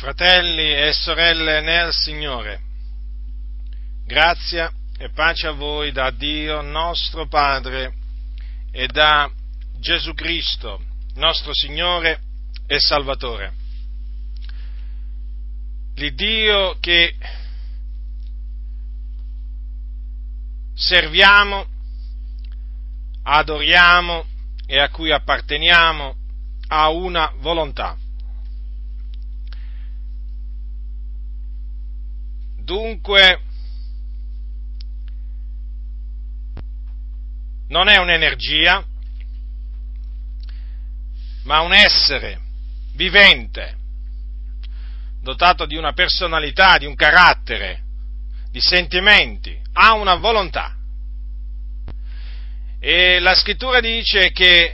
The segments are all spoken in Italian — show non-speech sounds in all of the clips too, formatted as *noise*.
Fratelli e sorelle nel Signore, grazia e pace a voi da Dio nostro Padre e da Gesù Cristo, nostro Signore e Salvatore. L'Iddio che serviamo, adoriamo e a cui apparteniamo ha una volontà. Dunque, non è un'energia, ma un essere vivente, dotato di una personalità, di un carattere, di sentimenti, ha una volontà. E la scrittura dice che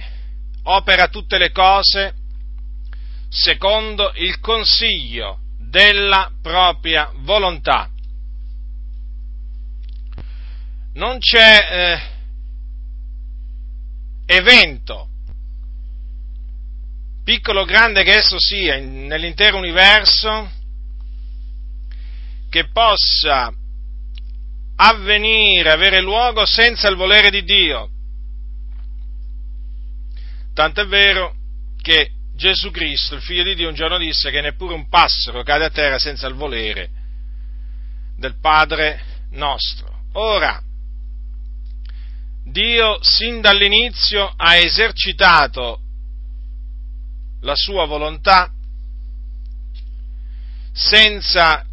opera tutte le cose secondo il consiglio della propria volontà. Non c'è eh, evento, piccolo o grande che esso sia, nell'intero universo, che possa avvenire, avere luogo senza il volere di Dio. Tant'è vero che Gesù Cristo, il figlio di Dio, un giorno disse che neppure un passero cade a terra senza il volere del Padre nostro. Ora, Dio sin dall'inizio ha esercitato la sua volontà senza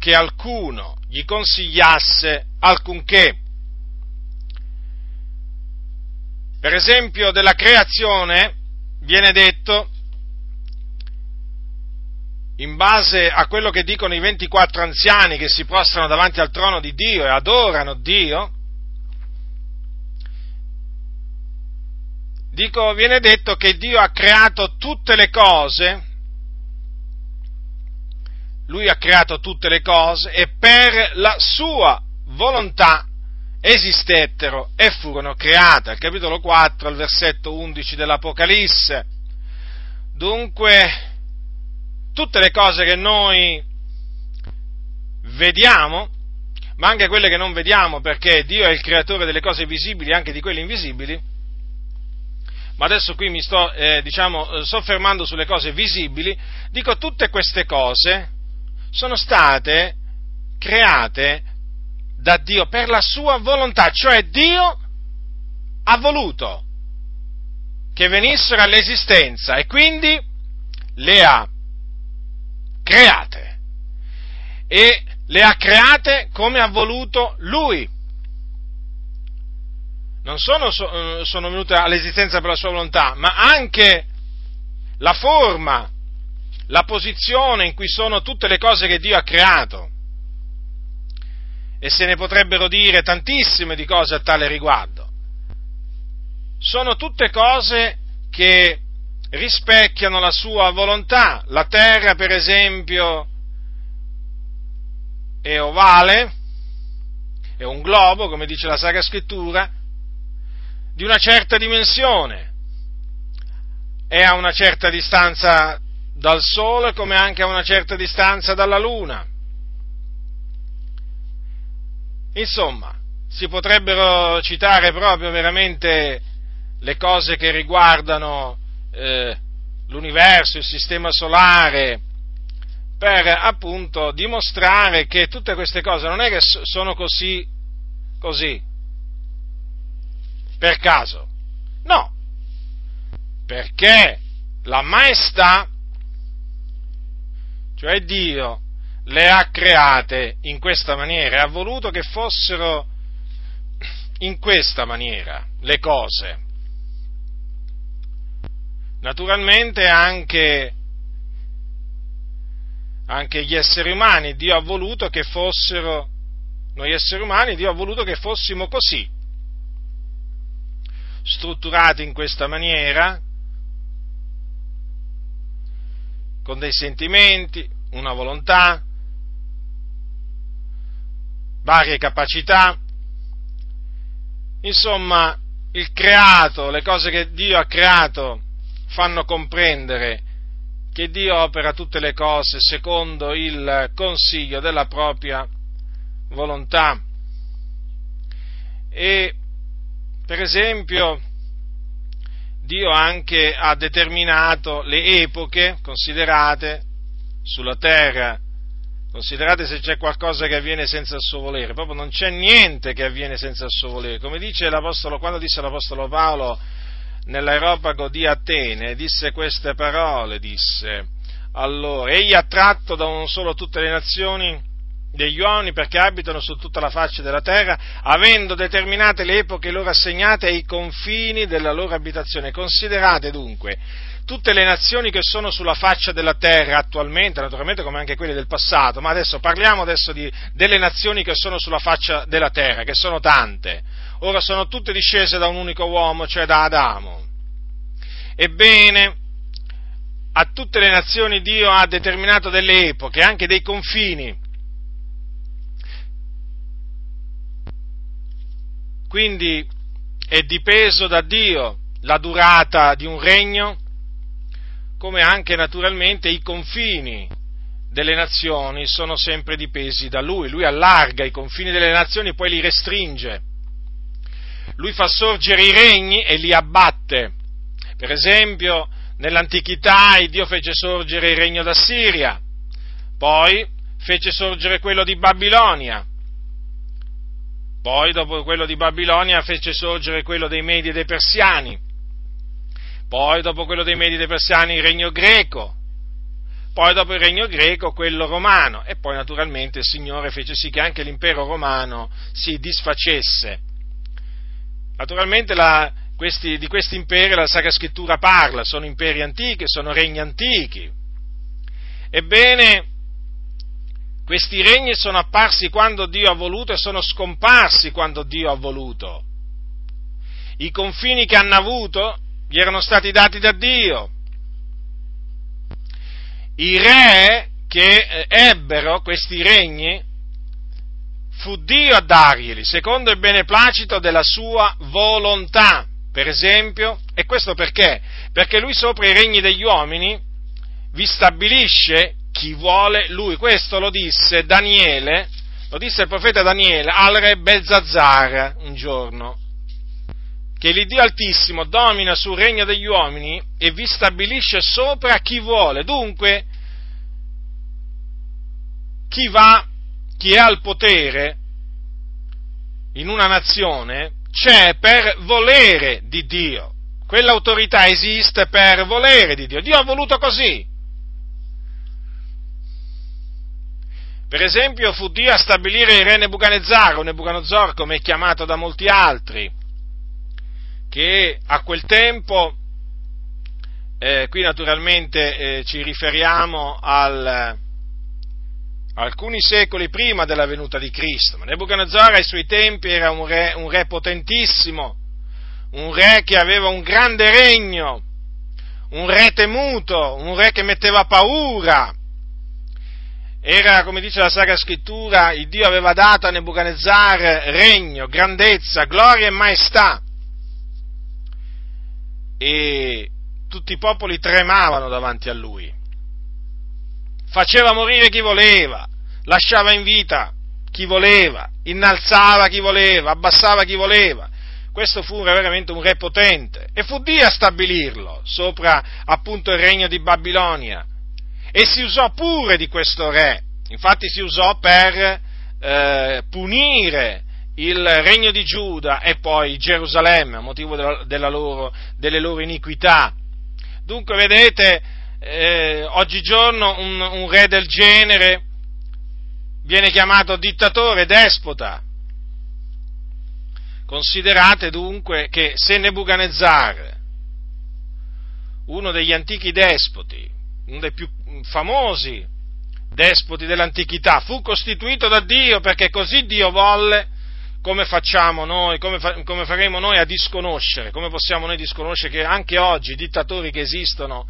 che alcuno gli consigliasse alcunché. Per esempio della creazione viene detto, in base a quello che dicono i 24 anziani che si prostrano davanti al trono di Dio e adorano Dio, dico, viene detto che Dio ha creato tutte le cose, lui ha creato tutte le cose e per la sua volontà esistettero e furono create, al capitolo 4, al versetto 11 dell'Apocalisse. Dunque, tutte le cose che noi vediamo, ma anche quelle che non vediamo, perché Dio è il creatore delle cose visibili e anche di quelle invisibili, ma adesso qui mi sto, eh, diciamo, soffermando sulle cose visibili, dico tutte queste cose sono state create da Dio per la sua volontà, cioè Dio ha voluto che venissero all'esistenza e quindi le ha create e le ha create come ha voluto Lui. Non sono, sono venute all'esistenza per la sua volontà, ma anche la forma, la posizione in cui sono tutte le cose che Dio ha creato e se ne potrebbero dire tantissime di cose a tale riguardo. Sono tutte cose che rispecchiano la sua volontà. La terra, per esempio, è ovale, è un globo, come dice la Sacra Scrittura, di una certa dimensione, è a una certa distanza dal Sole come anche a una certa distanza dalla Luna. Insomma, si potrebbero citare proprio veramente le cose che riguardano eh, l'universo, il sistema solare, per appunto dimostrare che tutte queste cose non è che sono così, così, per caso. No, perché la maestà, cioè Dio, le ha create in questa maniera ha voluto che fossero in questa maniera le cose. Naturalmente anche, anche gli esseri umani, Dio ha voluto che fossero, noi esseri umani, Dio ha voluto che fossimo così, strutturati in questa maniera, con dei sentimenti, una volontà, varie capacità, insomma il creato, le cose che Dio ha creato fanno comprendere che Dio opera tutte le cose secondo il consiglio della propria volontà. E per esempio Dio anche ha determinato le epoche considerate sulla terra. Considerate se c'è qualcosa che avviene senza il suo volere, proprio non c'è niente che avviene senza il suo volere. Come dice l'Apostolo, quando disse l'Apostolo Paolo nell'aeropago di Atene, disse queste parole, disse, allora, egli ha tratto da un solo tutte le nazioni degli uomini perché abitano su tutta la faccia della terra, avendo determinate le epoche loro assegnate ai confini della loro abitazione. Considerate dunque tutte le nazioni che sono sulla faccia della terra attualmente, naturalmente come anche quelle del passato, ma adesso parliamo adesso di, delle nazioni che sono sulla faccia della terra, che sono tante. Ora sono tutte discese da un unico uomo, cioè da Adamo. Ebbene, a tutte le nazioni Dio ha determinato delle epoche, anche dei confini Quindi è dipeso da Dio la durata di un regno, come anche naturalmente i confini delle nazioni sono sempre dipesi da Lui. Lui allarga i confini delle nazioni, poi li restringe. Lui fa sorgere i regni e li abbatte. Per esempio, nell'antichità Dio fece sorgere il regno d'Assiria, poi fece sorgere quello di Babilonia, poi, dopo quello di Babilonia, fece sorgere quello dei Medi e dei Persiani. Poi, dopo quello dei Medi e dei Persiani, il regno greco. Poi, dopo il regno greco, quello romano. E poi, naturalmente, il Signore fece sì che anche l'impero romano si disfacesse. Naturalmente, la, questi, di questi imperi la Sacra Scrittura parla, sono imperi antichi, sono regni antichi. Ebbene, questi regni sono apparsi quando Dio ha voluto e sono scomparsi quando Dio ha voluto. I confini che hanno avuto gli erano stati dati da Dio. I re che eh, ebbero questi regni fu Dio a darglieli, secondo il beneplacito della sua volontà. Per esempio, e questo perché? Perché lui sopra i regni degli uomini vi stabilisce chi vuole lui. Questo lo disse Daniele, lo disse il profeta Daniele al re Belzazzar un giorno, che l'Iddio Altissimo domina sul regno degli uomini e vi stabilisce sopra chi vuole. Dunque, chi va, chi è al potere in una nazione c'è per volere di Dio. Quell'autorità esiste per volere di Dio. Dio ha voluto così. Per esempio fu Dio a stabilire il re Nebuchadnezzar, o Nebuchadnezzar come è chiamato da molti altri, che a quel tempo, eh, qui naturalmente eh, ci riferiamo al, alcuni secoli prima della venuta di Cristo, ma Nebuchadnezzar ai suoi tempi era un re, un re potentissimo, un re che aveva un grande regno, un re temuto, un re che metteva paura, era, come dice la Sacra Scrittura, il Dio aveva dato a Nebuchadnezzar regno, grandezza, gloria e maestà. E tutti i popoli tremavano davanti a lui. Faceva morire chi voleva, lasciava in vita chi voleva, innalzava chi voleva, abbassava chi voleva. Questo fu veramente un re potente e fu Dio a stabilirlo sopra appunto il regno di Babilonia e si usò pure di questo re, infatti si usò per eh, punire il regno di Giuda e poi Gerusalemme a motivo della, della loro, delle loro iniquità. Dunque, vedete, eh, oggigiorno un, un re del genere viene chiamato dittatore, despota. Considerate dunque che se Nebuchadnezzar, uno degli antichi despoti, uno dei più famosi despoti dell'antichità, fu costituito da Dio perché così Dio volle, come facciamo noi, come, fa, come faremo noi a disconoscere, come possiamo noi disconoscere che anche oggi i dittatori che esistono,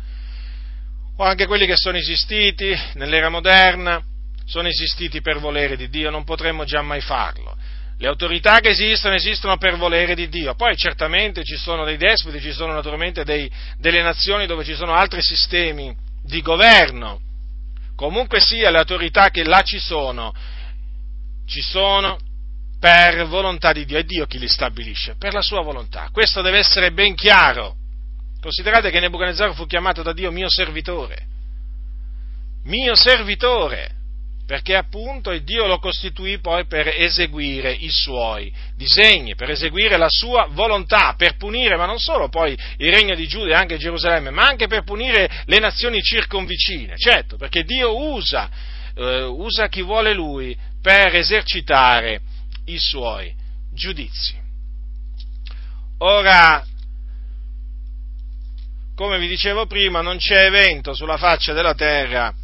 o anche quelli che sono esistiti nell'era moderna, sono esistiti per volere di Dio, non potremmo già mai farlo. Le autorità che esistono esistono per volere di Dio. Poi certamente ci sono dei despoti, ci sono naturalmente dei, delle nazioni dove ci sono altri sistemi di governo. Comunque sia, le autorità che là ci sono, ci sono per volontà di Dio. È Dio chi li stabilisce, per la sua volontà. Questo deve essere ben chiaro. Considerate che Nebuchadnezzar fu chiamato da Dio mio servitore. Mio servitore perché appunto Dio lo costituì poi per eseguire i suoi disegni, per eseguire la sua volontà, per punire, ma non solo poi il regno di Giuda e anche Gerusalemme, ma anche per punire le nazioni circonvicine, certo, perché Dio usa, eh, usa chi vuole Lui per esercitare i suoi giudizi. Ora, come vi dicevo prima, non c'è evento sulla faccia della terra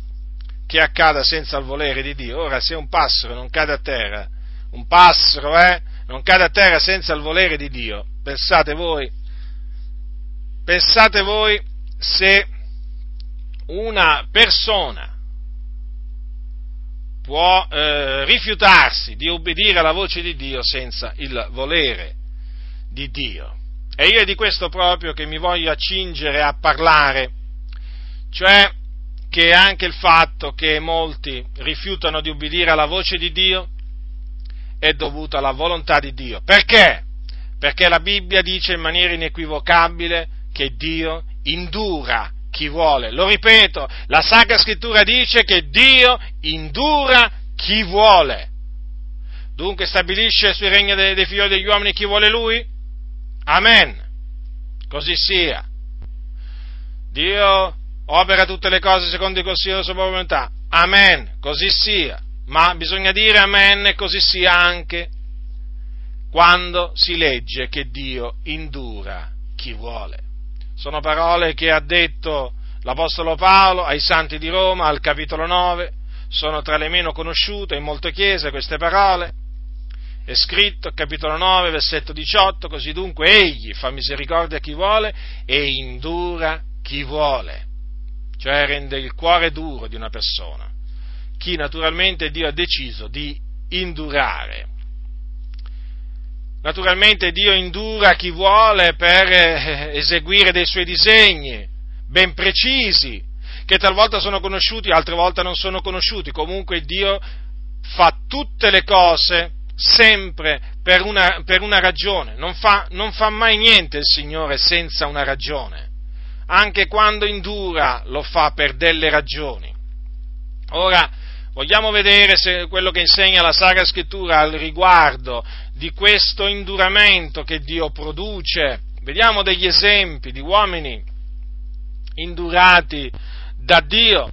che accada senza il volere di Dio. Ora, se un passero non cade a terra, un passero, eh, non cade a terra senza il volere di Dio, pensate voi, pensate voi se una persona può eh, rifiutarsi di obbedire alla voce di Dio senza il volere di Dio. E io è di questo proprio che mi voglio accingere a parlare, cioè che anche il fatto che molti rifiutano di ubbidire alla voce di Dio è dovuto alla volontà di Dio. Perché? Perché la Bibbia dice in maniera inequivocabile che Dio indura chi vuole. Lo ripeto, la Sacra Scrittura dice che Dio indura chi vuole. Dunque stabilisce sui regni dei, dei figli degli uomini chi vuole Lui? Amen. Così sia. Dio opera tutte le cose secondo il consiglio della sua volontà. Amen, così sia. Ma bisogna dire amen e così sia anche quando si legge che Dio indura chi vuole. Sono parole che ha detto l'Apostolo Paolo ai Santi di Roma al capitolo 9, sono tra le meno conosciute in molte chiese queste parole. È scritto, capitolo 9, versetto 18, così dunque egli fa misericordia a chi vuole e indura chi vuole cioè rende il cuore duro di una persona, chi naturalmente Dio ha deciso di indurare. Naturalmente Dio indura chi vuole per eh, eseguire dei suoi disegni ben precisi, che talvolta sono conosciuti, altre volte non sono conosciuti. Comunque Dio fa tutte le cose sempre per una, per una ragione, non fa, non fa mai niente il Signore senza una ragione anche quando indura lo fa per delle ragioni. Ora, vogliamo vedere se quello che insegna la Sacra Scrittura al riguardo di questo induramento che Dio produce. Vediamo degli esempi di uomini indurati da Dio.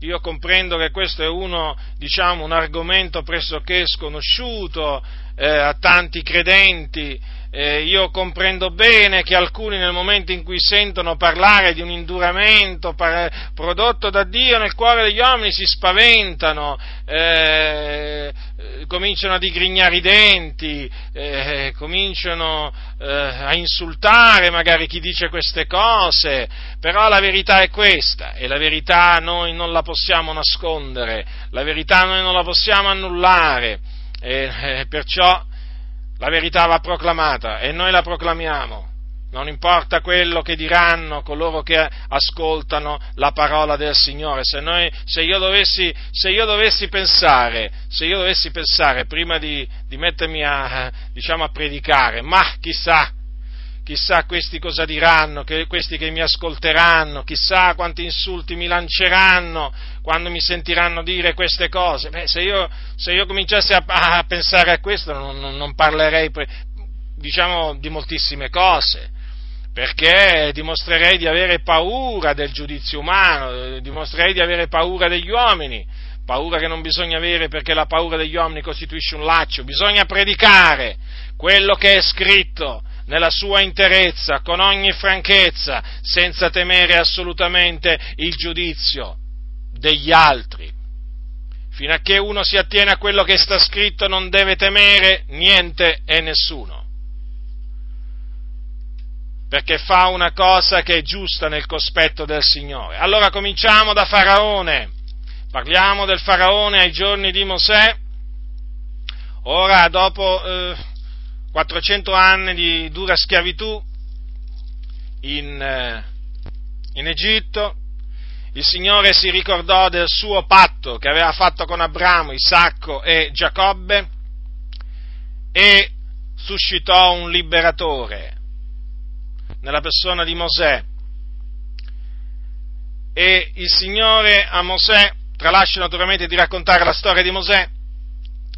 Io comprendo che questo è uno, diciamo, un argomento pressoché sconosciuto eh, a tanti credenti, eh, io comprendo bene che alcuni nel momento in cui sentono parlare di un induramento par- prodotto da Dio nel cuore degli uomini si spaventano, eh, cominciano a digrignare i denti, eh, cominciano eh, a insultare magari chi dice queste cose, però la verità è questa e la verità noi non la possiamo nascondere, la verità noi non la possiamo annullare. Eh, perciò la verità va proclamata e noi la proclamiamo. Non importa quello che diranno coloro che ascoltano la parola del Signore. Se, noi, se, io, dovessi, se io, dovessi, pensare, se io dovessi pensare prima di, di mettermi a, diciamo, a predicare, ma chissà, chissà questi cosa diranno, che, questi che mi ascolteranno, chissà quanti insulti mi lanceranno quando mi sentiranno dire queste cose. Beh, se, io, se io cominciassi a, a, pensare a questo non, non, non parlerei, diciamo, di moltissime cose perché dimostrerei di avere paura del giudizio umano, dimostrerei di avere paura degli uomini, paura che non bisogna avere perché la paura degli uomini costituisce un laccio, bisogna predicare quello che è scritto, nella sua interezza, con ogni franchezza, senza temere assolutamente il giudizio degli altri. Fino a che uno si attiene a quello che sta scritto non deve temere niente e nessuno, perché fa una cosa che è giusta nel cospetto del Signore. Allora cominciamo da Faraone, parliamo del Faraone ai giorni di Mosè, ora dopo... Eh, 400 anni di dura schiavitù in, eh, in Egitto, il Signore si ricordò del suo patto che aveva fatto con Abramo, Isacco e Giacobbe e suscitò un liberatore nella persona di Mosè. E il Signore a Mosè, tralascio naturalmente di raccontare la storia di Mosè,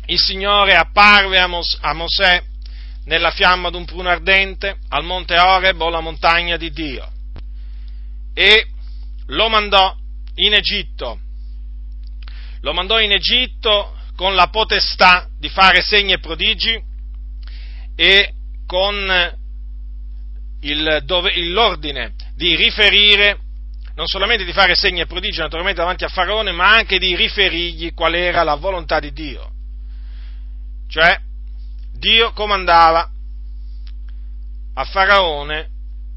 il Signore apparve a, Mos- a Mosè nella fiamma d'un pruno ardente al monte Oreb o la montagna di Dio e lo mandò in Egitto. Lo mandò in Egitto con la potestà di fare segni e prodigi e con il, dove, l'ordine di riferire, non solamente di fare segni e prodigi naturalmente davanti a Faraone, ma anche di riferirgli qual era la volontà di Dio. Cioè, Dio comandava a Faraone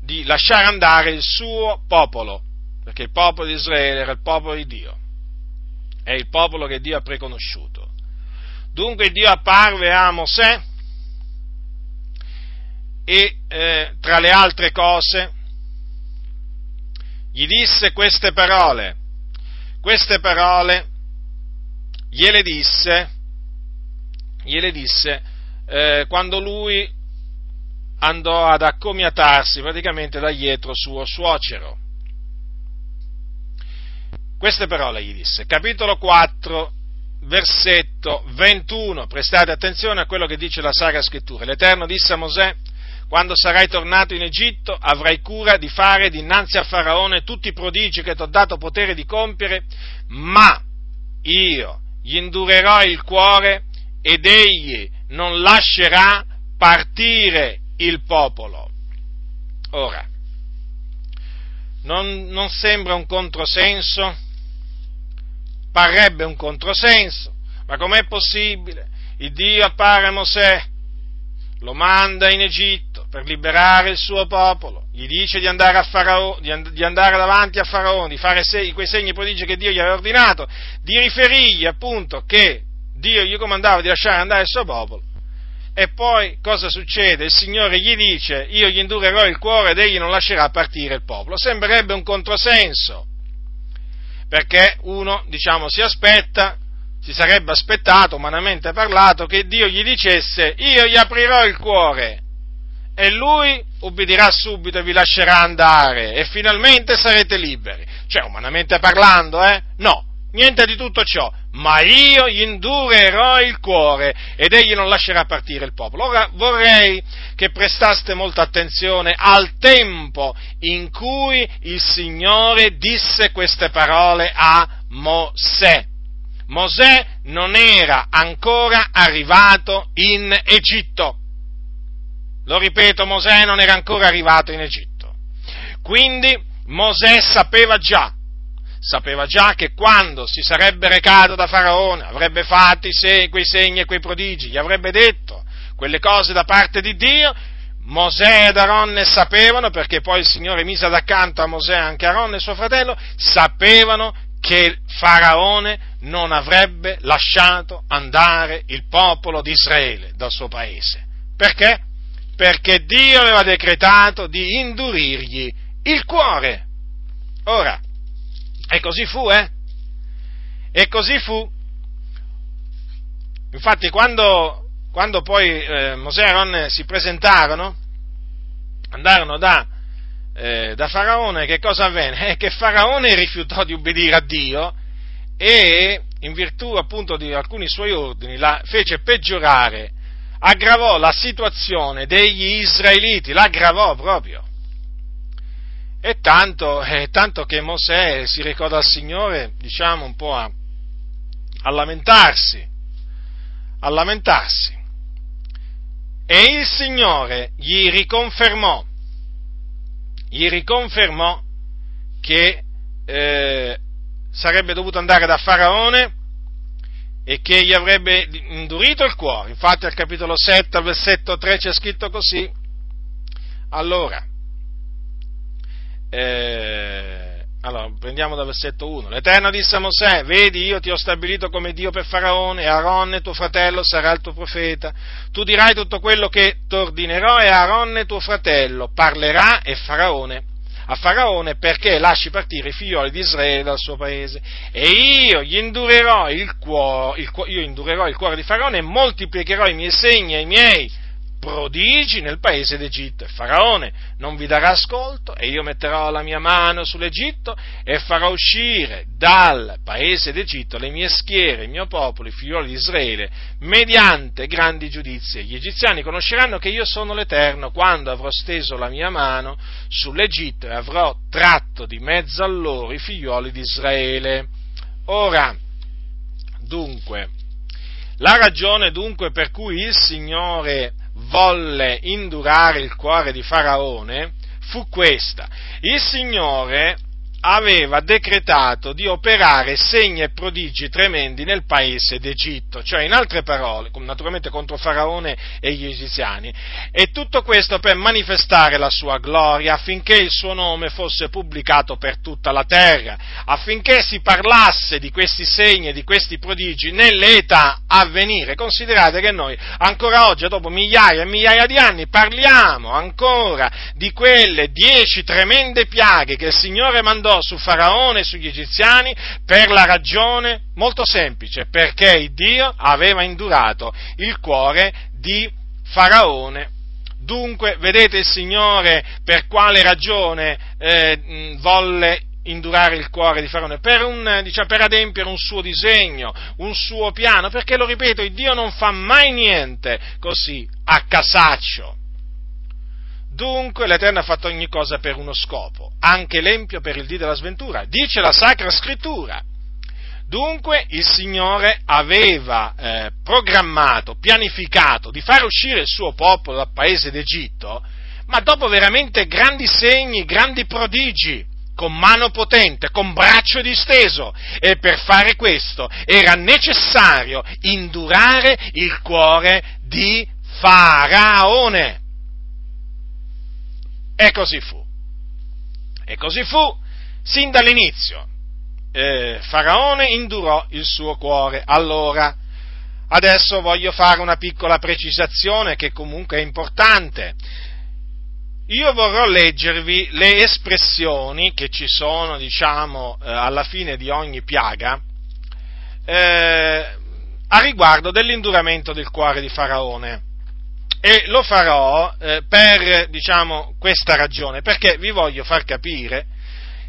di lasciare andare il suo popolo, perché il popolo di Israele era il popolo di Dio, è il popolo che Dio ha preconosciuto. Dunque Dio apparve a Mosè e eh, tra le altre cose gli disse queste parole, queste parole gliele disse, gliele disse eh, quando lui andò ad accomiatarsi praticamente da dietro suo suocero. Queste parole gli disse, capitolo 4, versetto 21, prestate attenzione a quello che dice la Sacra Scrittura. L'Eterno disse a Mosè, quando sarai tornato in Egitto avrai cura di fare dinanzi a Faraone tutti i prodigi che ti ho dato potere di compiere, ma io gli indurerò il cuore ed egli non lascerà partire il popolo. Ora, non, non sembra un controsenso? Parrebbe un controsenso, ma com'è possibile? Il Dio appare a Mosè, lo manda in Egitto, per liberare il suo popolo, gli dice di andare, Farao, di and- di andare davanti a Faraone, di fare se- quei segni prodigi che Dio gli aveva ordinato, di riferirgli appunto che Dio gli comandava di lasciare andare il suo popolo. E poi cosa succede? Il Signore gli dice, io gli indurerò il cuore ed egli non lascerà partire il popolo. Sembrerebbe un controsenso, perché uno, diciamo, si aspetta, si sarebbe aspettato, umanamente parlato, che Dio gli dicesse, io gli aprirò il cuore e lui ubbidirà subito e vi lascerà andare e finalmente sarete liberi. Cioè, umanamente parlando, eh? No, niente di tutto ciò, ma io gli indurerò il cuore ed egli non lascerà partire il popolo. Ora vorrei che prestaste molta attenzione al tempo in cui il Signore disse queste parole a Mosè. Mosè non era ancora arrivato in Egitto lo ripeto, Mosè non era ancora arrivato in Egitto. Quindi Mosè sapeva già, sapeva già che quando si sarebbe recato da Faraone avrebbe fatto quei segni e quei prodigi, gli avrebbe detto quelle cose da parte di Dio, Mosè ed Aronne sapevano, perché poi il Signore mise ad accanto a Mosè anche Aronne e suo fratello, sapevano che Faraone non avrebbe lasciato andare il popolo di Israele dal suo paese. Perché? perché Dio aveva decretato di indurirgli il cuore. Ora, e così fu, eh? E così fu. Infatti, quando, quando poi eh, Mosè e Aaron si presentarono, andarono da, eh, da Faraone, che cosa avvenne? *laughs* Eh, che Faraone rifiutò di ubbidire a Dio e, in virtù appunto di alcuni suoi ordini, la fece peggiorare aggravò la situazione degli israeliti, l'aggravò proprio. E tanto, e tanto che Mosè si ricorda al Signore, diciamo, un po' a, a lamentarsi, a lamentarsi. E il Signore gli riconfermò, gli riconfermò che eh, sarebbe dovuto andare da Faraone e che gli avrebbe indurito il cuore. Infatti al capitolo 7, al versetto 3 c'è scritto così. Allora, eh, allora, prendiamo dal versetto 1. L'Eterno disse a Mosè, vedi, io ti ho stabilito come Dio per Faraone, e Aaronne, tuo fratello, sarà il tuo profeta. Tu dirai tutto quello che t'ordinerò, e Aaronne, tuo fratello, parlerà, e Faraone a Faraone perché lasci partire i figlioli di Israele dal suo paese. E io gli indurerò il cuore, il, io indurerò il cuore di Faraone e moltiplicherò i miei segni e i miei prodigi nel paese d'Egitto. E Faraone non vi darà ascolto e io metterò la mia mano sull'Egitto e farò uscire dal paese d'Egitto le mie schiere, il mio popolo, i figlioli di Israele, mediante grandi giudizi. Gli egiziani conosceranno che io sono l'Eterno quando avrò steso la mia mano sull'Egitto e avrò tratto di mezzo a loro i figlioli di Israele. Ora, dunque, la ragione dunque per cui il Signore volle indurare il cuore di Faraone fu questa. Il Signore aveva decretato di operare segni e prodigi tremendi nel paese d'Egitto, cioè in altre parole, naturalmente contro Faraone e gli egiziani, e tutto questo per manifestare la sua gloria, affinché il suo nome fosse pubblicato per tutta la terra, affinché si parlasse di questi segni e di questi prodigi nelle età a venire. Considerate che noi ancora oggi, dopo migliaia e migliaia di anni, parliamo ancora di quelle dieci tremende piaghe che il Signore mandò su Faraone e sugli egiziani per la ragione molto semplice, perché Dio aveva indurato il cuore di Faraone. Dunque, vedete il Signore per quale ragione eh, volle indurare il cuore di Faraone, per, un, diciamo, per, adempiere un suo disegno, un suo piano, perché lo ripeto, Dio non fa mai niente così a casaccio. Dunque l'Eterno ha fatto ogni cosa per uno scopo, anche l'empio per il dì della sventura, dice la Sacra Scrittura. Dunque il Signore aveva eh, programmato, pianificato di far uscire il suo popolo dal paese d'Egitto, ma dopo veramente grandi segni, grandi prodigi, con mano potente, con braccio disteso. E per fare questo era necessario indurare il cuore di Faraone. E così fu. E così fu sin dall'inizio. Eh, Faraone indurò il suo cuore. Allora, adesso voglio fare una piccola precisazione che comunque è importante. Io vorrò leggervi le espressioni che ci sono, diciamo, eh, alla fine di ogni piaga, eh, a riguardo dell'induramento del cuore di Faraone e lo farò eh, per diciamo, questa ragione, perché vi voglio far capire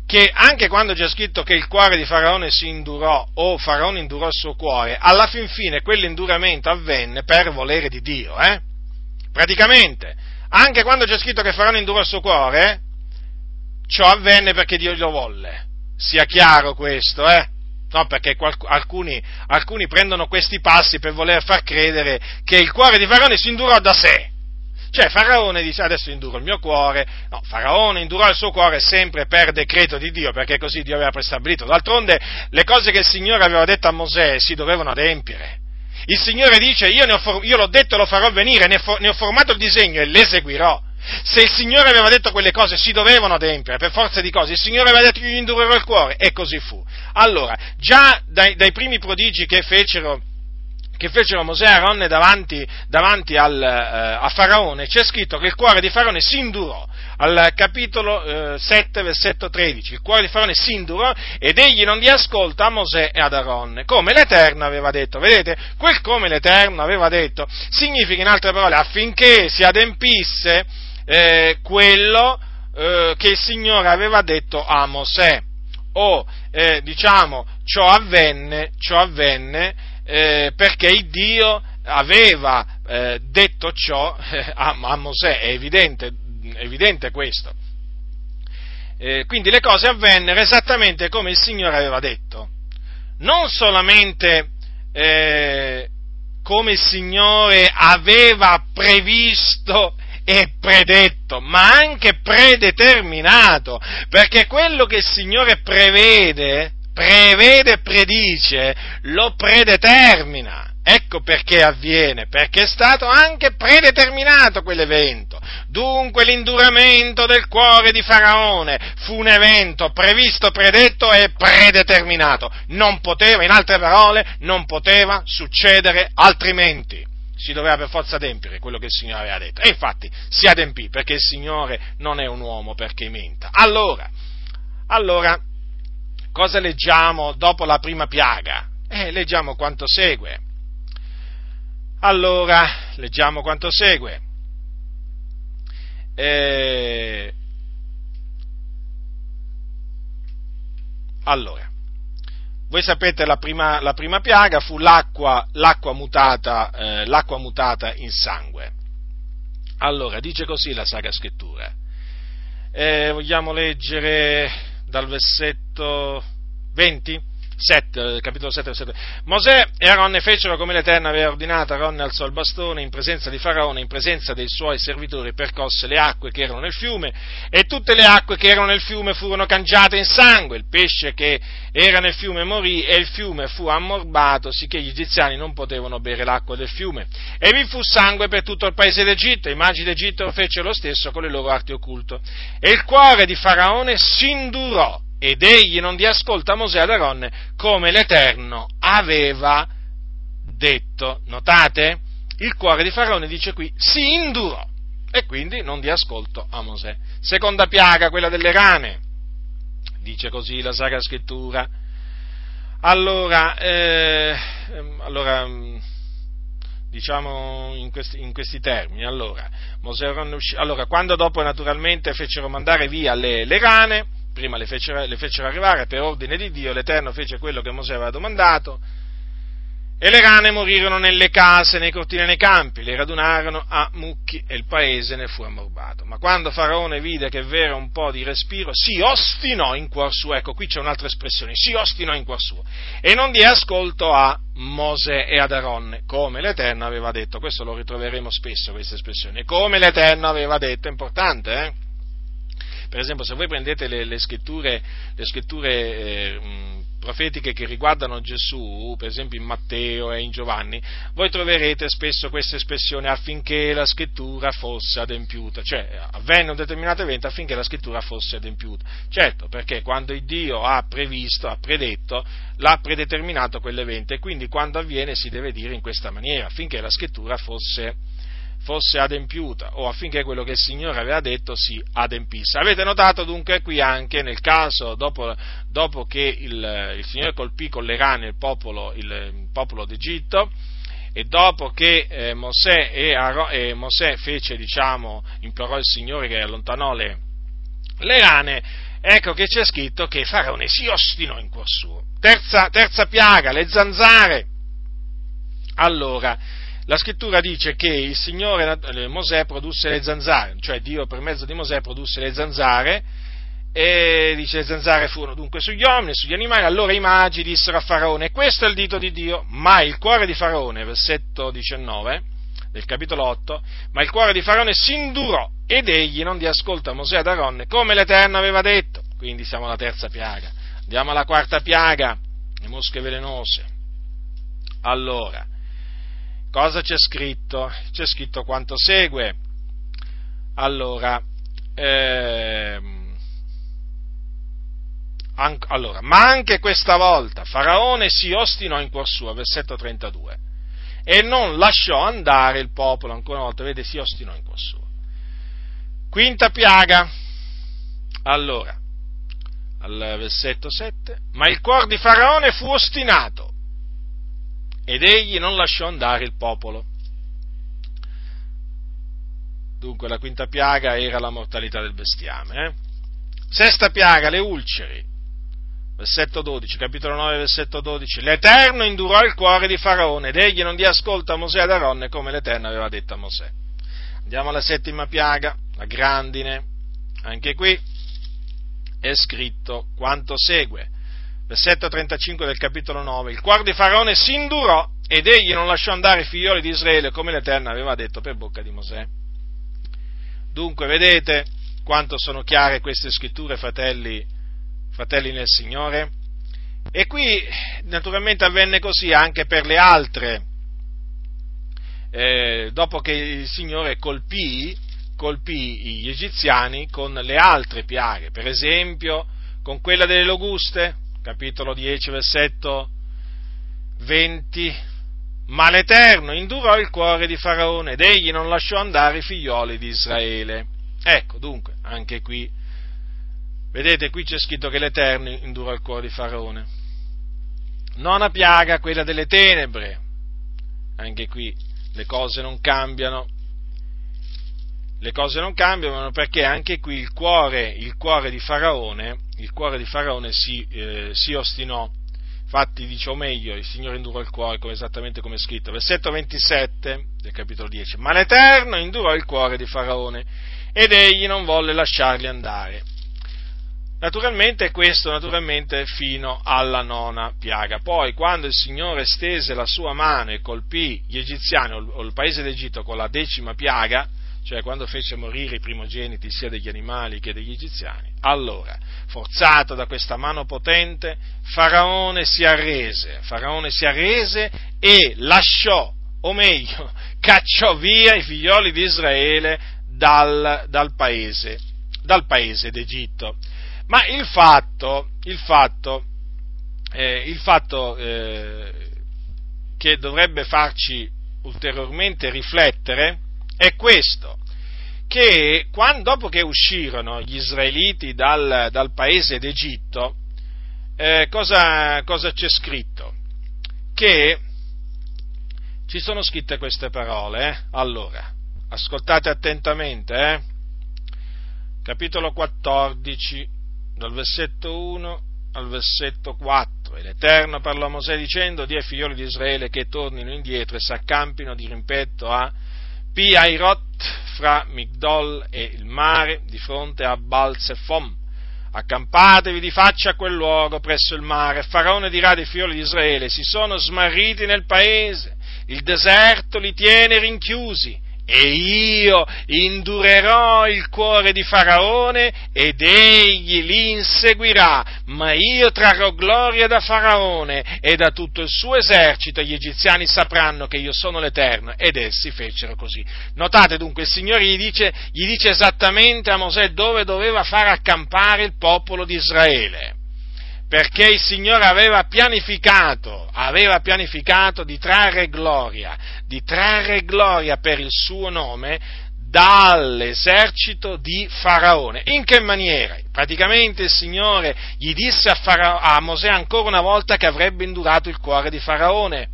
che anche quando c'è scritto che il cuore di Faraone si indurò o Faraone indurò il suo cuore, alla fin fine quell'induramento avvenne per volere di Dio, eh? praticamente, anche quando c'è scritto che Faraone indurò il suo cuore, ciò avvenne perché Dio lo volle, sia chiaro questo, eh? No, perché qualc- alcuni, alcuni, prendono questi passi per voler far credere che il cuore di Faraone si indurò da sé. Cioè Faraone dice adesso induro il mio cuore, no, Faraone indurò il suo cuore sempre per decreto di Dio, perché così Dio aveva prestabilito. D'altronde le cose che il Signore aveva detto a Mosè si dovevano adempiere. Il Signore dice io, ho, io l'ho detto e lo farò venire, ne, ne ho formato il disegno e l'eseguirò. Se il Signore aveva detto quelle cose si dovevano adempiere per forza di cose, il Signore aveva detto che gli indurerò il cuore e così fu. Allora, già dai, dai primi prodigi che fecero, che fecero Mosè e Aaronne davanti, davanti al, eh, a Faraone, c'è scritto che il cuore di Faraone si indurò. Al capitolo eh, 7, versetto 13, il cuore di Faraone si indurò ed egli non dia ascolto a Mosè e ad Aaronne, come l'Eterno aveva detto. Vedete, quel come l'Eterno aveva detto significa in altre parole affinché si adempisse eh, quello eh, che il Signore aveva detto a Mosè. O eh, diciamo ciò avvenne, ciò avvenne eh, perché il Dio aveva eh, detto ciò eh, a, a, Mosè, è evidente, è evidente questo. quindi le cose avvennero esattamente come il Signore aveva detto. Non solamente come il Signore aveva previsto e predetto, ma anche predeterminato, perché quello che il Signore prevede, prevede e predice, lo predetermina. Ecco perché avviene, perché è stato anche predeterminato quell'evento. Dunque l'induramento del cuore di Faraone fu un evento previsto, predetto e predeterminato. Non poteva, in altre parole, non poteva succedere altrimenti si doveva per forza adempiere quello che il Signore aveva detto. E infatti si adempì perché il Signore non è un uomo perché menta. Allora, allora cosa leggiamo dopo la prima piaga? Eh, leggiamo quanto segue. Allora, leggiamo quanto segue. Eh, allora, voi sapete la prima, la prima piaga fu l'acqua, l'acqua, mutata, eh, l'acqua mutata in sangue. Allora, dice così la Sacra Scrittura. Eh, vogliamo leggere dal versetto 20? 7, capitolo 7, versetto. Mosè e Aaronne fecero come l'Eterno aveva ordinato, Aaronne alzò il bastone in presenza di Faraone, in presenza dei suoi servitori, percosse le acque che erano nel fiume e tutte le acque che erano nel fiume furono cangiate in sangue, il pesce che era nel fiume morì e il fiume fu ammorbato, sicché gli egiziani non potevano bere l'acqua del fiume. E vi fu sangue per tutto il paese d'Egitto, i magi d'Egitto fecero lo stesso con le loro arti occulte. E il cuore di Faraone si indurò ed egli non di ascolta a Mosè ad Aaronne come l'Eterno aveva detto. Notate? Il cuore di Faraone dice qui si indurò e quindi non di ascolto a Mosè. Seconda piaga, quella delle rane, dice così la Sacra Scrittura. Allora, eh, allora diciamo in questi, in questi, termini. Allora, Mosè, allora, quando dopo naturalmente fecero mandare via le, le rane, prima le fecero, le fecero, arrivare per ordine di Dio, l'Eterno fece quello che Mosè aveva domandato, e le rane morirono nelle case, nei cortili e nei campi, le radunarono a mucchi e il paese ne fu ammorbato. Ma quando Faraone vide che v'era un po' di respiro, si ostinò in cuor suo, ecco qui c'è un'altra espressione, si ostinò in cuor suo, e non diè ascolto a Mosè e ad Aronne, come l'Eterno aveva detto, questo lo ritroveremo spesso, questa espressione, come l'Eterno aveva detto, è importante, eh? Per esempio, se voi prendete le, le scritture, le scritture eh, profetiche che riguardano Gesù, per esempio in Matteo e in Giovanni, voi troverete spesso questa espressione affinché la scrittura fosse adempiuta, cioè avvenne un determinato evento affinché la scrittura fosse adempiuta. Certo, perché quando Dio ha previsto, ha predetto, l'ha predeterminato quell'evento e quindi quando avviene si deve dire in questa maniera, affinché la scrittura fosse adempiuta fosse adempiuta o affinché quello che il Signore aveva detto si adempisse. Avete notato dunque qui anche nel caso dopo, dopo che il, il, Signore colpì con le rane il popolo, il, il popolo d'Egitto e dopo che eh, Mosè, e Aro, e Mosè fece, diciamo, implorò il Signore che allontanò le, le rane, ecco che c'è scritto che Faraone si ostinò in cuor suo. Terza, terza piaga, le zanzare. Allora, la scrittura dice che il Signore Mosè produsse le zanzare, cioè Dio per mezzo di Mosè produsse le zanzare e dice le zanzare furono dunque sugli uomini e sugli animali, allora i magi dissero a Faraone, questo è il dito di Dio, ma il cuore di Faraone, versetto 19 del capitolo 8, ma il cuore di Faraone si indurò ed egli non di ascolta Mosè ad Aronne come l'Eterno aveva detto, quindi siamo alla terza piaga, andiamo alla quarta piaga, le mosche velenose. Allora, Cosa c'è scritto? C'è scritto quanto segue. Allora, ehm, an- allora, ma anche questa volta Faraone si ostinò in cuor suo, versetto 32, e non lasciò andare il popolo, ancora una volta, vede, si ostinò in cuor suo. Quinta piaga, allora, al versetto 7, ma il cuore di Faraone fu ostinato ed egli non lasciò andare il popolo. Dunque la quinta piaga era la mortalità del bestiame. Eh? Sesta piaga, le ulceri. Versetto 12, capitolo 9, versetto 12. L'Eterno indurò il cuore di Faraone ed egli non dia ascolto a Mosè ed Aronne come l'Eterno aveva detto a Mosè. Andiamo alla settima piaga, la grandine. Anche qui è scritto quanto segue versetto 35 del capitolo 9, il cuore di Faraone si indurò ed egli non lasciò andare i figlioli di Israele come l'Eterno aveva detto per bocca di Mosè. Dunque, vedete quanto sono chiare queste scritture, fratelli, fratelli nel Signore? E qui naturalmente avvenne così anche per le altre, eh, dopo che il Signore colpì, colpì gli egiziani con le altre piaghe, per esempio con quella delle locuste, capitolo 10, versetto 20, ma l'Eterno indurò il cuore di Faraone ed egli non lasciò andare i figlioli di Israele. Ecco, dunque, anche qui, vedete, qui c'è scritto che l'Eterno indurò il cuore di Faraone. Nona piaga, quella delle tenebre. Anche qui le cose non cambiano. Le cose non cambiano perché anche qui il cuore, il cuore di Faraone, il cuore di Faraone si, eh, si ostinò Infatti dice, o meglio, il Signore indurò il cuore, come esattamente come è scritto. Versetto 27 del capitolo 10. Ma l'Eterno indurò il cuore di Faraone ed egli non volle lasciarli andare. Naturalmente questo, naturalmente, fino alla nona piaga. Poi, quando il Signore stese la sua mano e colpì gli egiziani o il paese d'Egitto con la decima piaga, cioè quando fece morire i primogeniti sia degli animali che degli egiziani, allora, forzato da questa mano potente, Faraone si arrese, Faraone si arrese e lasciò, o meglio, *laughs* cacciò via i figlioli di Israele dal, dal paese, dal paese d'Egitto. Ma il fatto, il fatto, eh, il fatto eh, che dovrebbe farci ulteriormente riflettere è questo, che quando, dopo che uscirono gli israeliti dal, dal paese d'Egitto, eh, cosa, cosa c'è scritto? Che ci sono scritte queste parole, eh? allora, ascoltate attentamente, eh? capitolo 14, dal versetto 1 al versetto 4. E l'Eterno parlò a Mosè dicendo, di ai figlioli di Israele che tornino indietro e si accampino di rimpetto a Piairot fra Migdol e il mare di fronte a Balsefom. Accampatevi di faccia a quel luogo presso il mare. Faraone dirà dei figlioli di Israele: si sono smarriti nel paese, il deserto li tiene rinchiusi e io indurerò il cuore di Faraone ed egli li inseguirà, ma io trarrò gloria da Faraone e da tutto il suo esercito gli egiziani sapranno che io sono l'Eterno ed essi fecero così. Notate dunque il Signore gli dice, gli dice esattamente a Mosè dove doveva far accampare il popolo di Israele perché il Signore aveva pianificato, aveva pianificato di trarre gloria, di trarre gloria per il suo nome dall'esercito di Faraone. In che maniera? Praticamente il Signore gli disse a, Fara- a Mosè ancora una volta che avrebbe indurato il cuore di Faraone.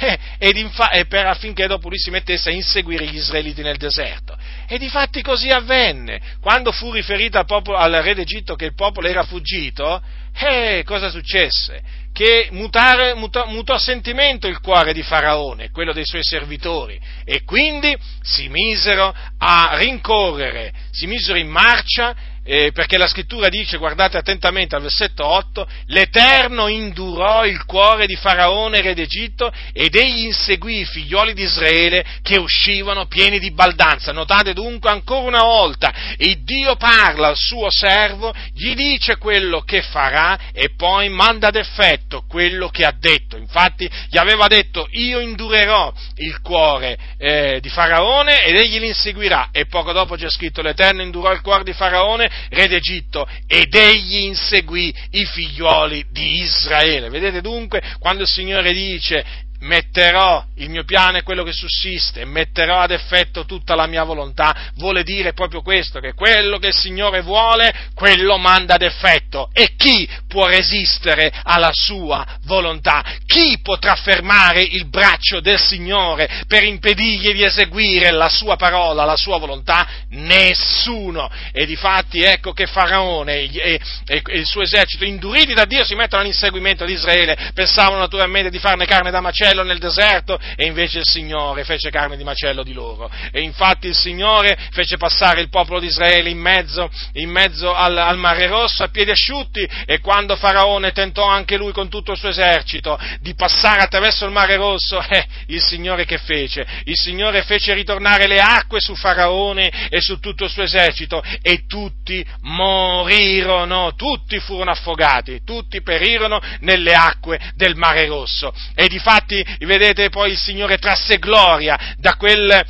Eh, ed infa- e per, affinché dopo lui si mettesse a inseguire gli israeliti nel deserto. E difatti così avvenne. Quando fu riferito al, popolo, al re d'Egitto che il popolo era fuggito, eh, cosa successe? Che mutare, mutò, mutò sentimento il cuore di Faraone, quello dei suoi servitori, e quindi si misero a rincorrere, si misero in marcia eh, perché la scrittura dice, guardate attentamente al versetto 8, l'Eterno indurò il cuore di Faraone, re d'Egitto, ed egli inseguì i figlioli di Israele che uscivano pieni di baldanza. Notate dunque ancora una volta, il Dio parla al suo servo, gli dice quello che farà e poi manda ad effetto quello che ha detto. Infatti gli aveva detto, io indurerò il cuore eh, di Faraone ed egli li inseguirà. E poco dopo c'è scritto, l'Eterno indurò il cuore di Faraone re d'Egitto, ed egli inseguì i figlioli di Israele. Vedete dunque, quando il Signore dice metterò il mio piano è quello che sussiste, metterò ad effetto tutta la mia volontà, vuole dire proprio questo, che quello che il Signore vuole, quello manda ad effetto. E chi può resistere alla sua volontà? Chi potrà fermare il braccio del Signore per impedirgli di eseguire la sua parola, la sua volontà? Nessuno. E difatti ecco che Faraone e, il suo esercito, induriti da Dio, si mettono all'inseguimento di Israele, pensavano naturalmente di farne carne da macello, macello nel deserto e invece il Signore fece carne di macello di loro. E infatti il Signore fece passare il popolo di Israele in mezzo, in mezzo al, al, mare rosso a piedi asciutti e quando Faraone tentò anche lui con tutto il suo esercito di passare attraverso il mare rosso, *laughs* eh, il Signore che fece? Il Signore fece ritornare le acque su Faraone e su tutto il suo esercito e tutti morirono, tutti furono affogati, tutti perirono nelle acque del mare rosso. E difatti vedete poi il Signore trasse gloria da quel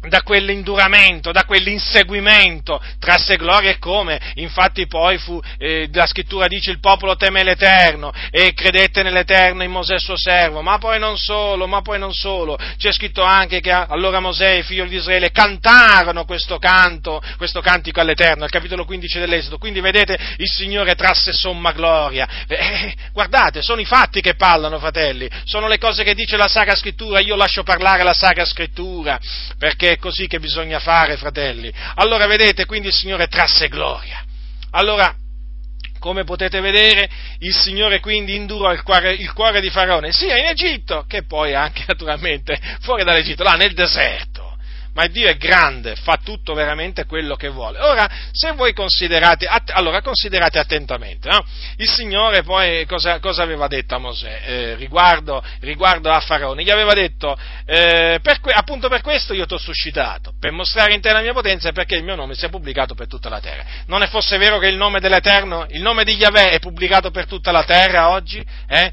da quell'induramento, da quell'inseguimento, trasse gloria e come, infatti poi fu, eh, la scrittura dice il popolo teme l'Eterno e credette nell'Eterno in Mosè suo servo, ma poi non solo, ma poi non solo, c'è scritto anche che allora Mosè e i figli di Israele cantarono questo canto, questo cantico all'Eterno, al capitolo 15 dell'Esodo, quindi vedete il Signore trasse somma gloria, eh, guardate, sono i fatti che parlano fratelli, sono le cose che dice la Sacra Scrittura, io lascio parlare la Sacra Scrittura, perché è così che bisogna fare, fratelli. Allora vedete, quindi il Signore trasse gloria. Allora, come potete vedere, il Signore quindi indurò il cuore, il cuore di Faraone, sia in Egitto che poi anche *laughs* naturalmente fuori dall'Egitto, là nel deserto ma Dio è grande, fa tutto veramente quello che vuole. Ora, se voi considerate, att- allora considerate attentamente, no? il Signore poi cosa, cosa, aveva detto a Mosè eh, riguardo, riguardo, a Faraone? Gli aveva detto, eh, per que- appunto per questo io ti ho suscitato, per mostrare in te la mia potenza e perché il mio nome sia pubblicato per tutta la terra. Non è fosse vero che il nome dell'Eterno, il nome di Yahweh è pubblicato per tutta la terra oggi? Eh?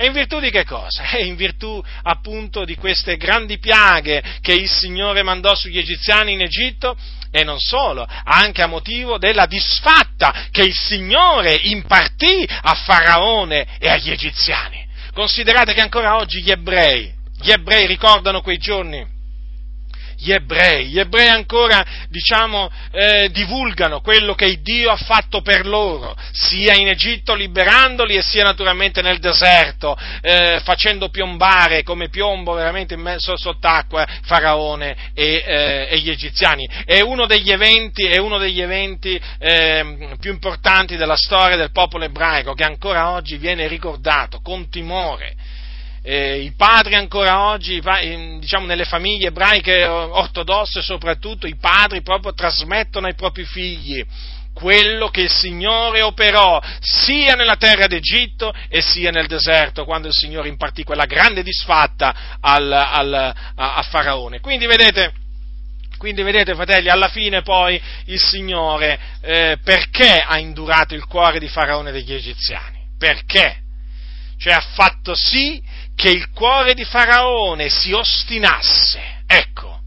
E in virtù di che cosa? È in virtù appunto di queste grandi piaghe che il Signore mandò sugli egiziani in Egitto e non solo, anche a motivo della disfatta che il Signore impartì a Faraone e agli egiziani. Considerate che ancora oggi gli ebrei, gli ebrei ricordano quei giorni gli ebrei. Gli ebrei ancora, diciamo, eh, divulgano quello che Dio ha fatto per loro, sia in Egitto liberandoli e sia naturalmente nel deserto, eh, facendo piombare come piombo veramente immenso sott'acqua Faraone e, eh, e, gli egiziani. È uno degli eventi, uno degli eventi ehm, più importanti della storia del popolo ebraico che ancora oggi viene ricordato con timore eh, i padri ancora oggi, diciamo nelle famiglie ebraiche ortodosse soprattutto, i padri proprio trasmettono ai propri figli quello che il Signore operò sia nella terra d'Egitto e sia nel deserto, quando il Signore impartì quella grande disfatta al, al, a, a, Faraone. Quindi vedete, quindi vedete, fratelli, alla fine poi il Signore eh, perché ha indurato il cuore di Faraone degli egiziani? Perché? Cioè ha fatto sì che il cuore di Faraone si ostinasse. Ecco,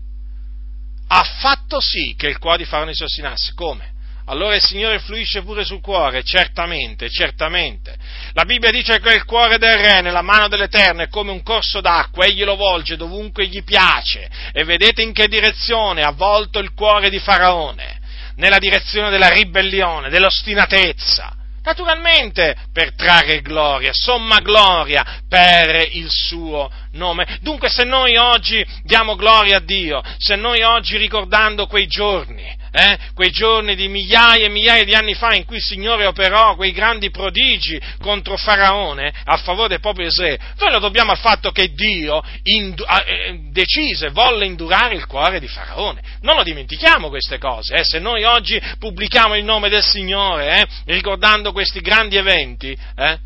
ha fatto sì che il cuore di Faraone si ostinasse. Come? Allora il Signore fluisce pure sul cuore, certamente, certamente. La Bibbia dice che il cuore del re nella mano dell'Eterno è come un corso d'acqua, egli lo volge dovunque gli piace. E vedete in che direzione ha volto il cuore di Faraone? Nella direzione della ribellione, dell'ostinatezza naturalmente per trarre gloria, somma gloria per il suo nome. Dunque se noi oggi diamo gloria a Dio, se noi oggi ricordando quei giorni, eh, quei giorni di migliaia e migliaia di anni fa in cui il Signore operò quei grandi prodigi contro Faraone a favore del popolo di Israele, noi lo dobbiamo al fatto che Dio indu- eh, decise, volle indurare il cuore di Faraone. Non lo dimentichiamo queste cose, eh, se noi oggi pubblichiamo il nome del Signore, eh, ricordando questi grandi eventi, eh,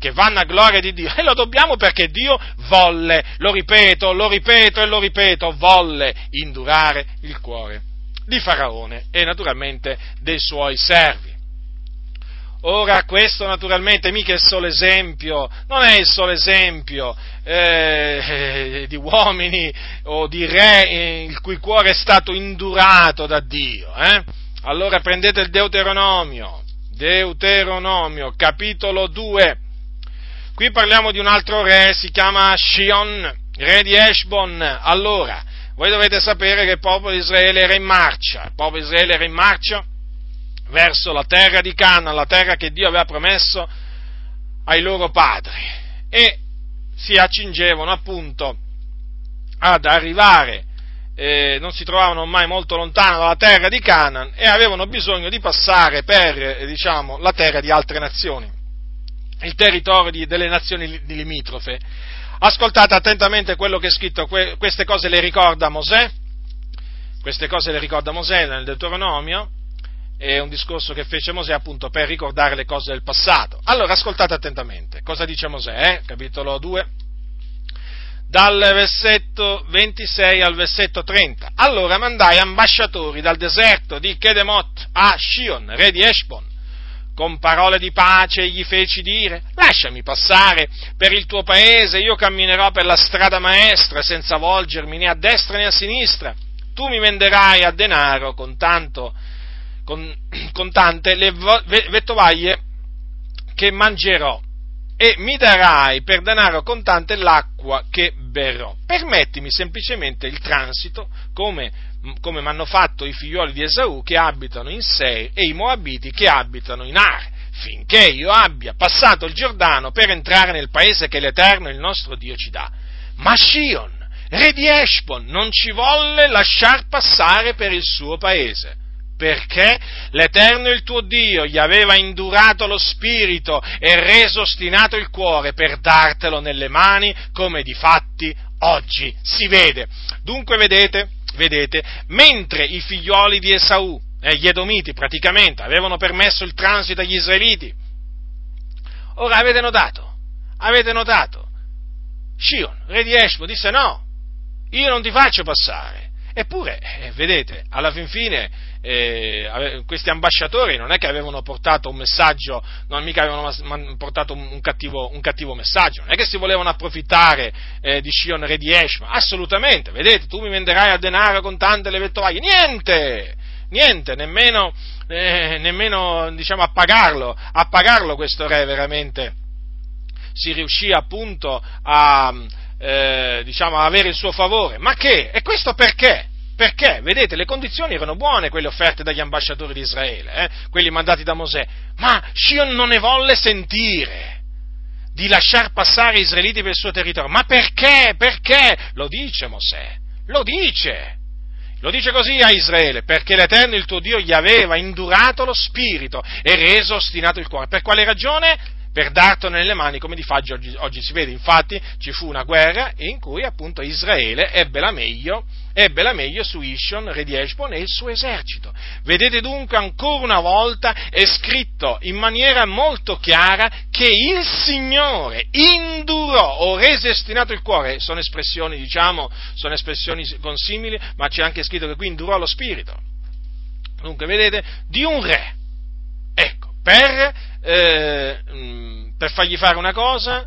che vanno a gloria di Dio, e lo dobbiamo perché Dio volle, lo ripeto, lo ripeto e lo ripeto, volle indurare il cuore di Faraone e naturalmente dei suoi servi. Ora questo naturalmente mica è il solo esempio, non è il solo esempio eh, di uomini o di re eh, il cui cuore è stato indurato da Dio. Eh? Allora prendete il Deuteronomio, Deuteronomio, capitolo 2. Qui parliamo di un altro re, si chiama Shion, re di Eshbon. Allora, voi dovete sapere che il popolo di Israele era in marcia, il popolo di Israele era in marcia verso la terra di Canaan, la terra che Dio aveva promesso ai loro padri e si accingevano appunto ad arrivare, eh, non si trovavano ormai molto lontano dalla terra di Canaan e avevano bisogno di passare per eh, diciamo, la terra di altre nazioni, il territorio di, delle nazioni limitrofe. Ascoltate attentamente quello che è scritto, queste cose le ricorda Mosè, queste cose le ricorda Mosè nel Deuteronomio, è un discorso che fece Mosè appunto per ricordare le cose del passato. Allora ascoltate attentamente, cosa dice Mosè, eh? capitolo 2, dal versetto 26 al versetto 30. Allora mandai ambasciatori dal deserto di Kedemot a Shion, re di Eshbon, con parole di pace gli feci dire, lasciami passare per il tuo paese, io camminerò per la strada maestra senza volgermi né a destra né a sinistra, tu mi venderai a denaro con, tanto, con, *clears throat* con tante le vettovaglie che mangerò e mi darai per denaro contante l'acqua che berrò. Permettimi semplicemente il transito come, come mi hanno fatto i figlioli di Esaù che abitano in Seir e i Moabiti che abitano in Ar, finché io abbia passato il Giordano per entrare nel paese che l'Eterno, il nostro Dio, ci dà. Ma Shion, re di Eshbon, non ci volle lasciar passare per il suo paese perché l'Eterno il tuo Dio gli aveva indurato lo spirito e reso ostinato il cuore per dartelo nelle mani, come di fatti oggi si vede. Dunque vedete, vedete, mentre i figlioli di Esaù, eh, gli Edomiti praticamente, avevano permesso il transito agli Israeliti, ora avete notato, avete notato, Shion, re di Eshbo, disse no, io non ti faccio passare. Eppure, eh, vedete, alla fin fine eh, questi ambasciatori non è che avevano portato un messaggio, non mica avevano portato un cattivo, un cattivo messaggio, non è che si volevano approfittare eh, di Shion re di Eshma, assolutamente, vedete, tu mi venderai a denaro con tante le vettovaglie, niente, niente, nemmeno, eh, nemmeno diciamo, a pagarlo, a pagarlo questo re veramente. Si riuscì appunto a, eh, diciamo, avere il suo favore, ma che? E questo perché? Perché, vedete, le condizioni erano buone, quelle offerte dagli ambasciatori di Israele, eh, quelli mandati da Mosè, ma Shion non ne volle sentire di lasciar passare gli israeliti per il suo territorio. Ma perché? Perché? Lo dice Mosè, lo dice. Lo dice così a Israele, perché l'Eterno il tuo Dio gli aveva indurato lo spirito e reso ostinato il cuore. Per quale ragione? Per dartelo nelle mani come di faggio oggi, oggi, si vede. Infatti ci fu una guerra in cui appunto Israele ebbe la meglio, ebbe la meglio su Ishon, re di Eshbon e il suo esercito. Vedete dunque ancora una volta è scritto in maniera molto chiara che il Signore indurò o rese destinato il cuore, sono espressioni diciamo, sono espressioni consimili, ma c'è anche scritto che qui indurò lo spirito. Dunque vedete, di un re. Ecco, per eh, mm, per fargli fare una cosa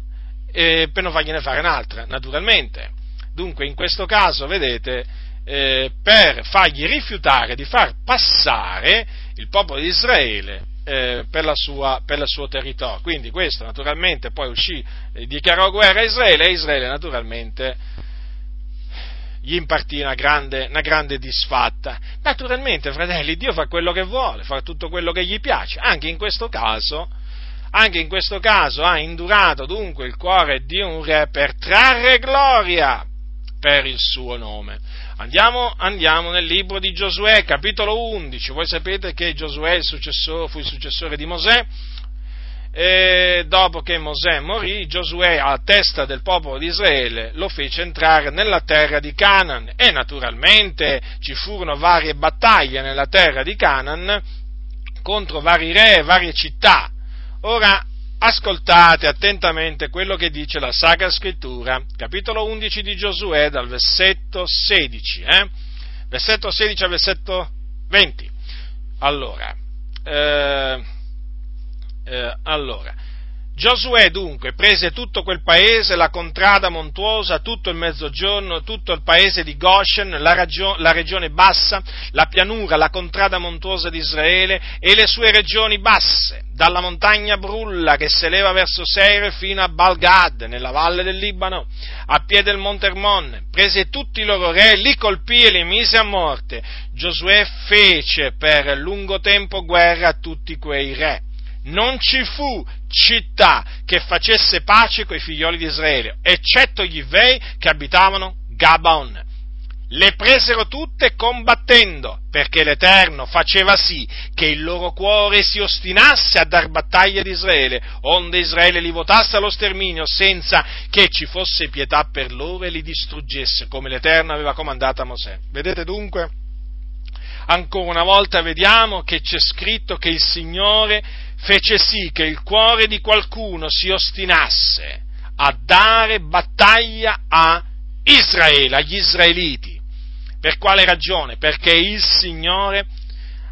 e per non fargliene fare un'altra, naturalmente. Dunque, in questo caso, vedete, eh, per fargli rifiutare di far passare il popolo di Israele eh, per, sua, per, il suo territorio. Quindi questo naturalmente poi uscì, eh, dichiarò guerra a Israele e Israele naturalmente gli impartì una grande, una grande disfatta. Naturalmente, fratelli, Dio fa quello che vuole, fa tutto quello che gli piace. Anche in questo caso, anche in questo caso ha indurato dunque il cuore di un re per trarre gloria per il suo nome. Andiamo, andiamo, nel libro di Giosuè, capitolo 11. Voi sapete che Giosuè il fu il successore di Mosè e dopo che Mosè morì, Giosuè a testa del popolo di Israele lo fece entrare nella terra di Canaan e naturalmente ci furono varie battaglie nella terra di Canaan contro vari re e varie città. Ora ascoltate attentamente quello che dice la Sacra Scrittura, capitolo 11 di Giosuè dal versetto 16, eh? versetto 16 al versetto 20. Allora, eh, eh, allora, Giosuè dunque prese tutto quel paese, la contrada montuosa, tutto il mezzogiorno, tutto il paese di Goshen, la, ragio- la, regione bassa, la pianura, la contrada montuosa di Israele e le sue regioni basse, dalla montagna Brulla che si eleva verso Seir fino a Balgad, nella valle del Libano, a piede del Monte Hermon. Prese tutti i loro re, li colpì e li mise a morte. Giosuè fece per lungo tempo guerra a tutti quei re non ci fu città che facesse pace coi figlioli di Israele, eccetto gli Ivei che abitavano Gabaon. Le presero tutte combattendo, perché l'Eterno faceva sì che il loro cuore si ostinasse a dar battaglia ad Israele, onde Israele li votasse allo sterminio, senza che ci fosse pietà per loro e li distruggesse, come l'Eterno aveva comandato a Mosè. Vedete dunque? Ancora una volta vediamo che c'è scritto che il Signore fece sì che il cuore di qualcuno si ostinasse a dare battaglia a Israele, agli israeliti. Per quale ragione? Perché il Signore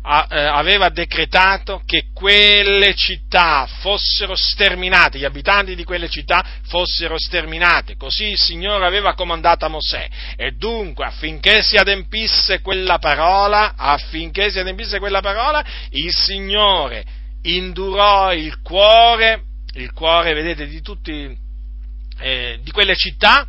aveva decretato che quelle città fossero sterminate, gli abitanti di quelle città fossero sterminati. Così il Signore aveva comandato a Mosè. E dunque, affinché si adempisse quella parola, affinché si adempisse quella parola, il Signore indurò il cuore, il cuore, vedete, di tutti, eh, di quelle città,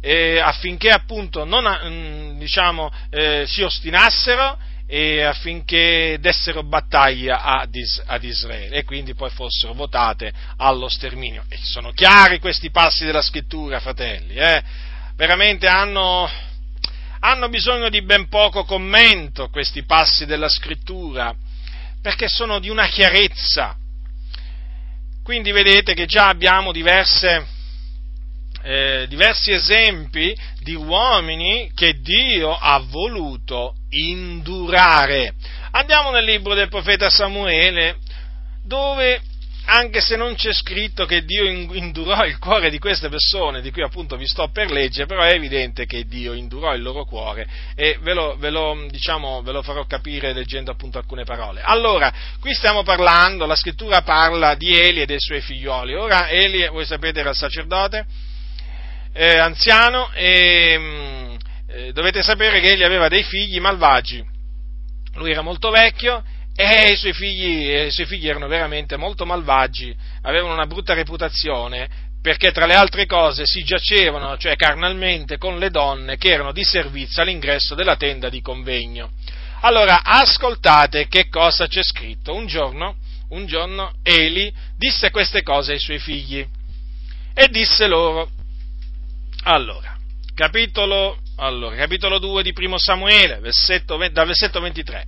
eh, affinché appunto non, mm, diciamo, eh, si ostinassero e affinché dessero battaglia ad, Is- ad, Israele e quindi poi fossero votate allo sterminio. E sono chiari questi passi della scrittura, fratelli, eh? veramente hanno, hanno bisogno di ben poco commento questi passi della scrittura, perché sono di una chiarezza. Quindi vedete che già abbiamo diverse, eh, diversi esempi di uomini che Dio ha voluto indurare. Andiamo nel libro del profeta Samuele, dove anche se non c'è scritto che Dio indurò il cuore di queste persone, di cui appunto vi sto per leggere, però è evidente che Dio indurò il loro cuore e ve lo, ve lo, diciamo, ve lo farò capire leggendo appunto alcune parole. Allora, qui stiamo parlando, la scrittura parla di Eli e dei suoi figlioli. Ora, Eli, voi sapete, era il sacerdote, eh, anziano e mm, eh, dovete sapere che egli aveva dei figli malvagi. Lui era molto vecchio e i suoi, figli, i suoi figli erano veramente molto malvagi, avevano una brutta reputazione perché tra le altre cose si giacevano, cioè carnalmente, con le donne che erano di servizio all'ingresso della tenda di convegno. Allora, ascoltate che cosa c'è scritto. Un giorno, un giorno Eli disse queste cose ai suoi figli e disse loro, allora, capitolo, allora, capitolo 2 di Primo Samuele, versetto, dal versetto 23.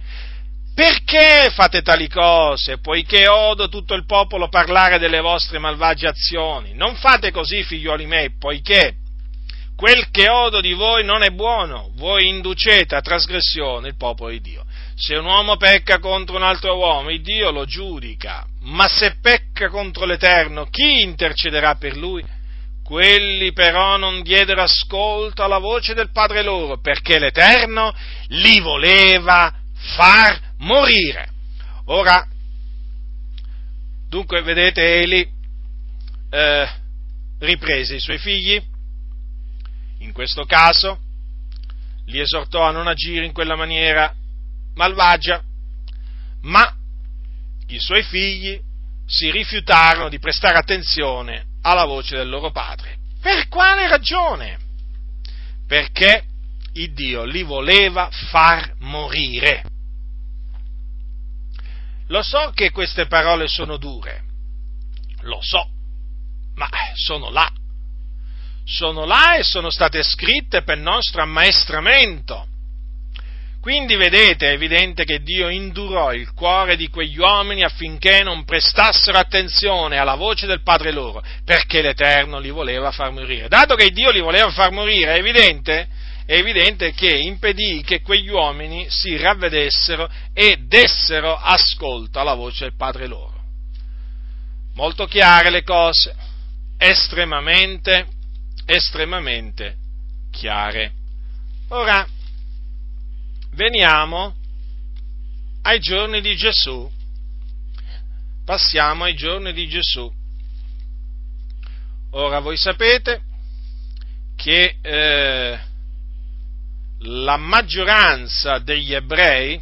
Perché fate tali cose, poiché odo tutto il popolo parlare delle vostre malvagie azioni? Non fate così, figlioli miei, poiché quel che odo di voi non è buono, voi inducete a trasgressione il popolo di Dio. Se un uomo pecca contro un altro uomo, il Dio lo giudica, ma se pecca contro l'Eterno, chi intercederà per lui? Quelli però non diedero ascolto alla voce del Padre loro, perché l'Eterno li voleva far morire. Ora, dunque, vedete, Eli eh, riprese i suoi figli, in questo caso li esortò a non agire in quella maniera malvagia, ma i suoi figli si rifiutarono di prestare attenzione alla voce del loro padre. Per quale ragione? Perché il Dio li voleva far morire. Lo so che queste parole sono dure, lo so, ma sono là. Sono là e sono state scritte per nostro ammaestramento. Quindi vedete, è evidente che Dio indurò il cuore di quegli uomini affinché non prestassero attenzione alla voce del Padre loro, perché l'Eterno li voleva far morire. Dato che Dio li voleva far morire, è evidente, è evidente che impedì che quegli uomini si ravvedessero e dessero ascolto alla voce del Padre loro. Molto chiare le cose, estremamente, estremamente chiare. Ora, veniamo ai giorni di Gesù. Passiamo ai giorni di Gesù. Ora voi sapete che eh, la maggioranza degli ebrei,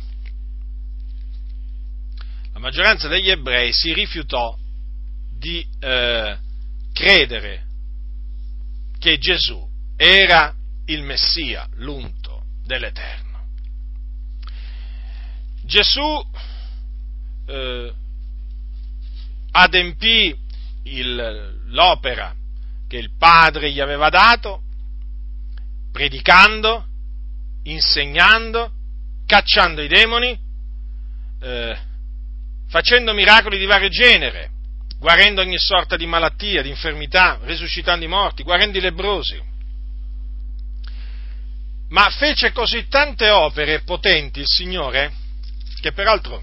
la maggioranza degli ebrei si rifiutò di eh, credere che Gesù era il Messia, l'unto dell'Eterno. Gesù eh, adempì il, l'opera che il Padre gli aveva dato, predicando, insegnando, cacciando i demoni, eh, facendo miracoli di vario genere, guarendo ogni sorta di malattia, di infermità, risuscitando i morti, guarendo i lebrosi. Ma fece così tante opere potenti il Signore che peraltro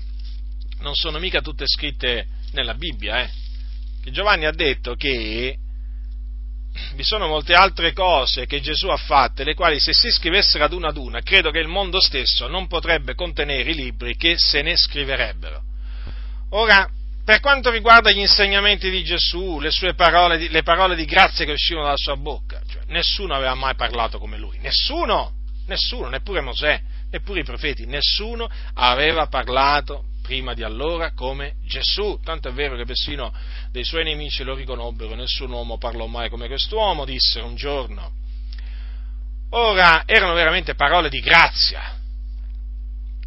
non sono mica tutte scritte nella Bibbia, eh? che Giovanni ha detto che vi sono molte altre cose che Gesù ha fatte, le quali se si scrivessero ad una ad una, credo che il mondo stesso non potrebbe contenere i libri che se ne scriverebbero. Ora, per quanto riguarda gli insegnamenti di Gesù, le sue parole, le parole di grazia che uscivano dalla sua bocca, cioè, nessuno aveva mai parlato come lui, nessuno, nessuno, neppure Mosè, neppure i profeti, nessuno aveva parlato prima di allora come Gesù, tanto è vero che persino dei suoi nemici lo riconobbero, nessun uomo parlò mai come quest'uomo, dissero un giorno. Ora erano veramente parole di grazia,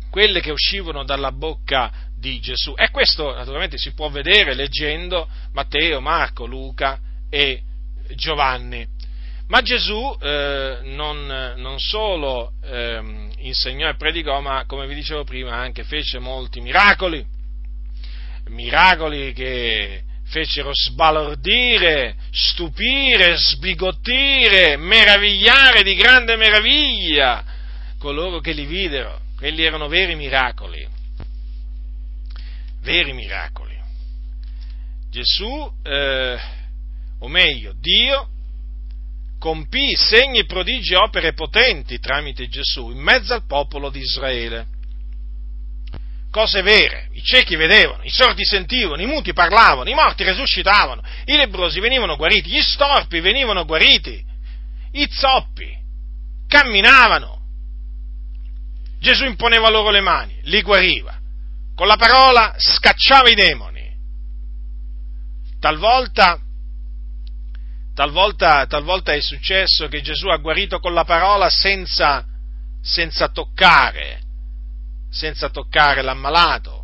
quelle che uscivano dalla bocca di Gesù. E questo naturalmente si può vedere leggendo Matteo, Marco, Luca e Giovanni. Ma Gesù eh, non, non, solo eh, insegnò e predicò, ma come vi dicevo prima anche fece molti miracoli, miracoli che fecero sbalordire, stupire, sbigottire, meravigliare di grande meraviglia coloro che li videro. Quelli erano veri miracoli, veri miracoli. Gesù, eh, o meglio, Dio, compì segni, prodigi e opere potenti tramite Gesù in mezzo al popolo di Israele. Cose vere, i ciechi vedevano, i sordi sentivano, i muti parlavano, i morti resuscitavano, i lebrosi venivano guariti, gli storpi venivano guariti, i zoppi camminavano. Gesù imponeva loro le mani, li guariva, con la parola scacciava i demoni. Talvolta Talvolta, talvolta, è successo che Gesù ha guarito con la parola senza, senza toccare, senza toccare l'ammalato.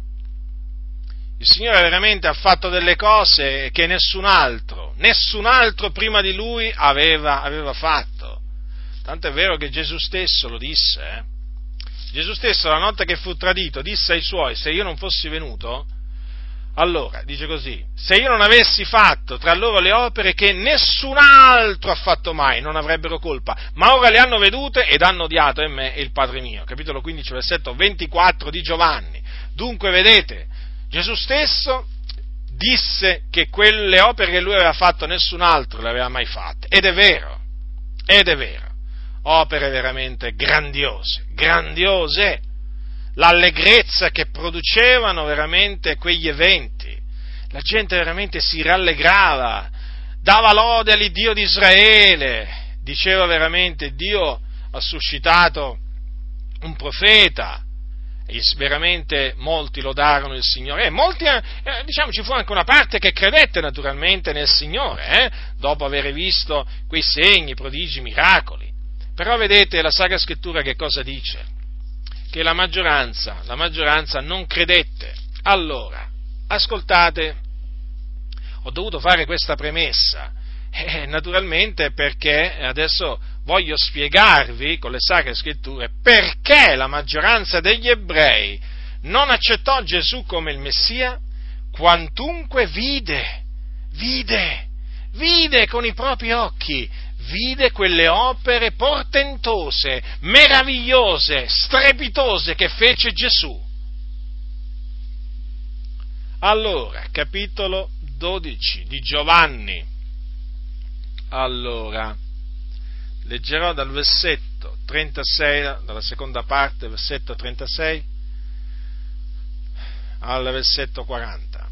Il Signore veramente ha fatto delle cose che nessun altro, nessun altro prima di Lui aveva, aveva fatto. Tanto è vero che Gesù stesso lo disse. Eh? Gesù stesso la notte che fu tradito disse ai suoi, se io non fossi venuto, allora, dice così, se io non avessi fatto tra loro le opere che nessun altro ha fatto mai, non avrebbero colpa, ma ora le hanno vedute ed hanno odiato in me e il Padre mio. Capitolo 15, versetto 24 di Giovanni. Dunque, vedete, Gesù stesso disse che quelle opere che lui aveva fatto nessun altro le aveva mai fatte. Ed è vero, ed è vero. Opere veramente grandiose, grandiose l'allegrezza che producevano veramente quegli eventi. La gente veramente si rallegrava, dava lode all'Iddio di Israele, diceva veramente Dio ha suscitato un profeta, e veramente molti lodarono il Signore, e molti, eh, diciamo, ci fu anche una parte che credette naturalmente nel Signore, eh, dopo aver visto quei segni, prodigi, miracoli. Però vedete la Sacra Scrittura che cosa dice? Che la maggioranza, la maggioranza non credette. Allora, ascoltate, ho dovuto fare questa premessa, *laughs* eh, naturalmente perché adesso voglio spiegarvi con le sacre scritture perché la maggioranza degli ebrei non accettò Gesù come il Messia, quantunque vide, vide, vide con i propri occhi vide quelle opere portentose, meravigliose, strepitose che fece Gesù. Allora, capitolo 12 di Giovanni. Allora, leggerò dal versetto 36, dalla seconda parte, versetto 36, al versetto 40.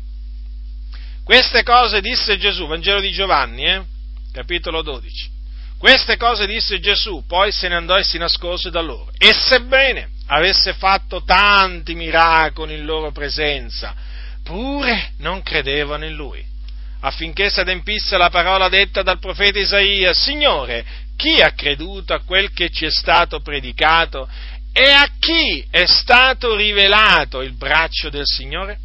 Queste cose disse Gesù, Vangelo di Giovanni, eh? capitolo 12. Queste cose disse Gesù, poi se ne andò e si nascose da loro. E sebbene avesse fatto tanti miracoli in loro presenza, pure non credevano in lui, affinché si adempisse la parola detta dal profeta Isaia, Signore, chi ha creduto a quel che ci è stato predicato e a chi è stato rivelato il braccio del Signore?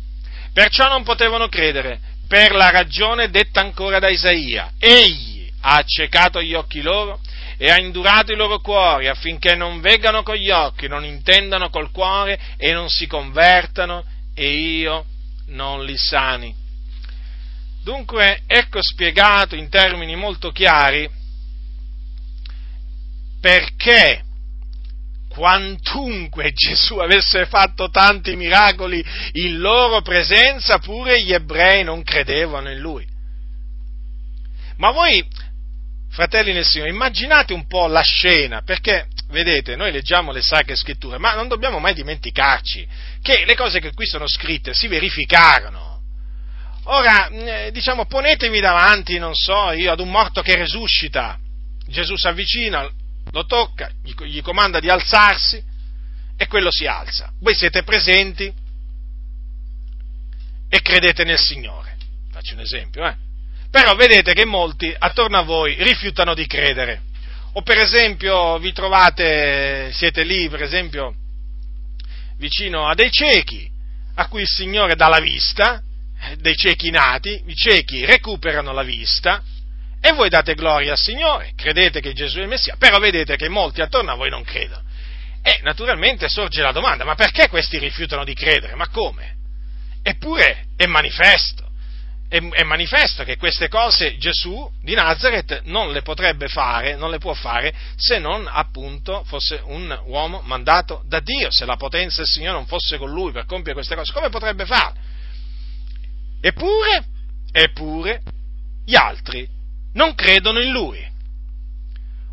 Perciò non potevano credere, per la ragione detta ancora da Isaia. Egli ha accecato gli occhi loro e ha indurato i loro cuori affinché non veggano con gli occhi, non intendano col cuore e non si convertano e io non li sani. Dunque ecco spiegato in termini molto chiari perché quantunque *laughs* Gesù avesse fatto tanti miracoli in loro presenza, pure gli ebrei non credevano in lui. Ma voi fratelli nel Signore, immaginate un po' la scena, perché vedete, noi leggiamo le sacre scritture, ma non dobbiamo mai dimenticarci che le cose che qui sono scritte si verificarono. Ora, eh, diciamo, ponetevi davanti, non so, io ad un morto che resuscita. Gesù si avvicina, lo tocca, gli comanda di alzarsi e quello si alza. Voi siete presenti e credete nel Signore. Faccio un esempio, eh. Però vedete che molti attorno a voi rifiutano di credere. O per esempio vi trovate, siete lì per esempio vicino a dei ciechi a cui il Signore dà la vista, eh, dei ciechi nati, i ciechi recuperano la vista e voi date gloria al Signore, credete che Gesù è il Messia, però vedete che molti attorno a voi non credono. E naturalmente sorge la domanda, ma perché questi rifiutano di credere? Ma come? Eppure è manifesto, è, è manifesto che queste cose Gesù di Nazareth non le potrebbe fare, non le può fare se non appunto fosse un uomo mandato da Dio, se la potenza del Signore non fosse con lui per compiere queste cose, come potrebbe farle? Eppure, eppure, gli altri non credono in lui.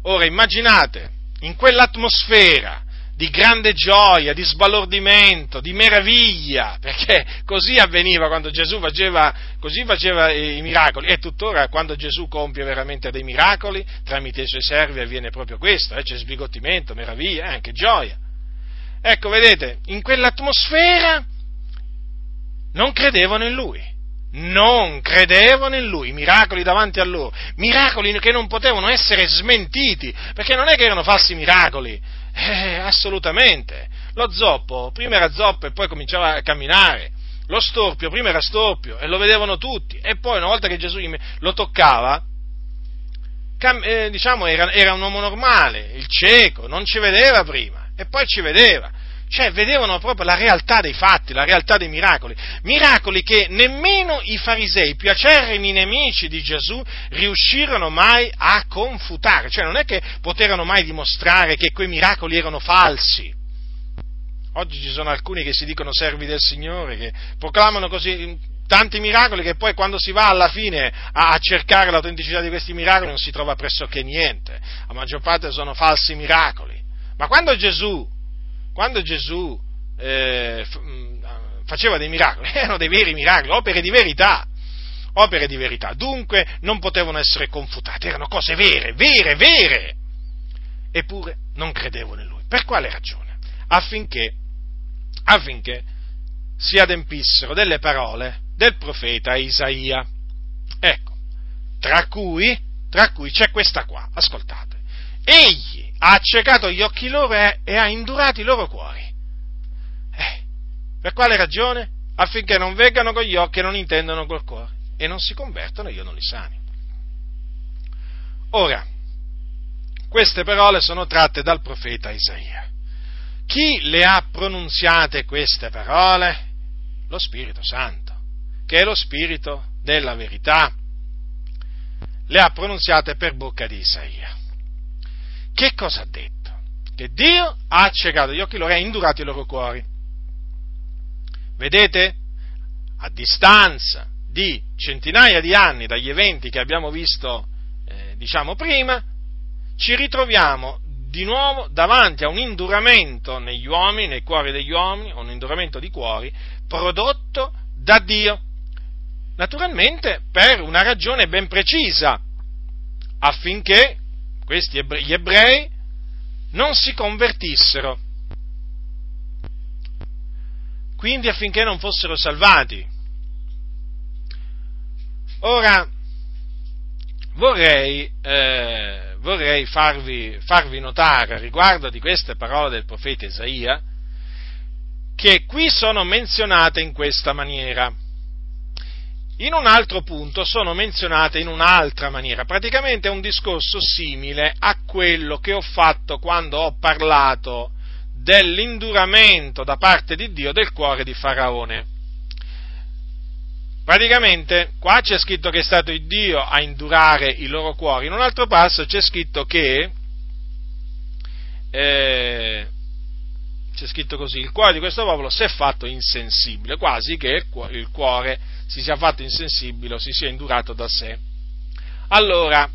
Ora immaginate, in quell'atmosfera di grande gioia, di sbalordimento, di meraviglia, perché così avveniva quando Gesù faceva, faceva i miracoli. E tuttora quando Gesù compie veramente dei miracoli tramite i suoi servi avviene proprio questo, eh, c'è sbigottimento, meraviglia e eh, anche gioia. Ecco, vedete, in quell'atmosfera non credevano in lui. Non credevano in lui, miracoli davanti a loro, miracoli che non potevano essere smentiti, perché non è che erano falsi miracoli, eh, assolutamente. Lo zoppo prima era zoppo e poi cominciava a camminare, lo storpio prima era storpio e lo vedevano tutti, e poi una volta che Gesù lo toccava, cam- eh, diciamo era, era un uomo normale, il cieco, non ci vedeva prima, e poi ci vedeva cioè vedevano proprio la realtà dei fatti, la realtà dei miracoli, miracoli che nemmeno i farisei, più acerrimi nemici di Gesù, riuscirono mai a confutare, cioè non è che poterono mai dimostrare che quei miracoli erano falsi. Oggi ci sono alcuni che si dicono servi del Signore, che proclamano così tanti miracoli che poi quando si va alla fine a, cercare l'autenticità di questi miracoli non si trova pressoché niente, la maggior parte sono falsi miracoli. Ma quando Gesù quando Gesù eh, mm, faceva dei miracoli, *laughs* erano dei veri miracoli, opere di verità, opere di verità, dunque non potevano essere confutate, erano cose vere, vere, vere, eppure non credevano in lui. Per quale ragione? Affinché, affinché si adempissero delle parole del profeta Isaia. Ecco, tra cui, tra cui c'è questa qua, ascoltate. Egli ha accecato gli occhi loro e ha indurato i loro cuori. Eh, per quale ragione? Affinché non veggano con gli occhi e non intendano col cuore e non si convertono e io non li sani. Ora, queste parole sono tratte dal profeta Isaia. Chi le ha pronunziate queste parole? Lo Spirito Santo, che è lo Spirito della verità. Le ha pronunziate per bocca di Isaia. Che cosa ha detto? Che Dio ha accecato gli occhi loro e ha indurato i loro cuori. Vedete? A distanza di centinaia di anni dagli eventi che abbiamo visto, eh, diciamo prima, ci ritroviamo di nuovo davanti a un induramento negli uomini, nei cuori degli uomini, un induramento di cuori prodotto da Dio. Naturalmente per una ragione ben precisa, affinché questi ebrei, gli ebrei non si convertissero, quindi affinché non fossero salvati. Ora, vorrei, eh, vorrei farvi, farvi notare riguardo di queste parole del profeta Isaia, che qui sono menzionate in questa maniera in un altro punto sono menzionate in un'altra maniera, praticamente è un discorso simile a quello che ho fatto quando ho parlato dell'induramento da parte di Dio del cuore di Faraone. Praticamente qua c'è scritto che è stato Dio a indurare i loro cuori, in un altro passo c'è scritto che eh, c'è scritto così, il cuore di questo popolo si è fatto insensibile, quasi che il cuore si sia fatto insensibile o si sia indurato da sé. Allora,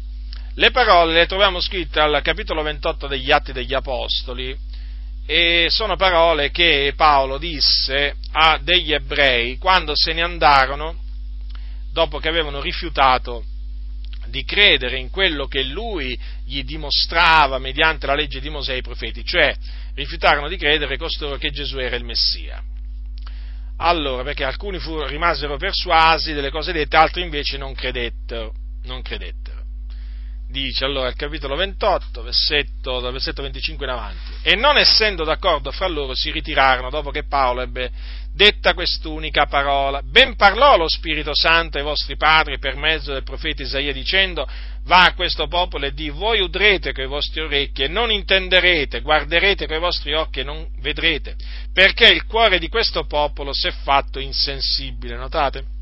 Le parole le troviamo scritte al capitolo 28 degli Atti degli Apostoli e sono parole che Paolo disse a degli ebrei quando se ne andarono dopo che avevano rifiutato di credere in quello che lui gli dimostrava mediante la legge di Mosè e i profeti, cioè rifiutarono di credere costoro che Gesù era il Messia. Allora, perché alcuni fu, rimasero persuasi delle cose dette, altri invece non credettero. Non credettero dice allora il capitolo 28, versetto, dal versetto 25 in avanti, e non essendo d'accordo fra loro si ritirarono dopo che Paolo ebbe detta quest'unica parola. Ben parlò lo Spirito Santo ai vostri padri per mezzo del profeta Isaia dicendo, va a questo popolo e di voi udrete coi vostri orecchi e non intenderete, guarderete coi vostri occhi e non vedrete, perché il cuore di questo popolo si è fatto insensibile, notate?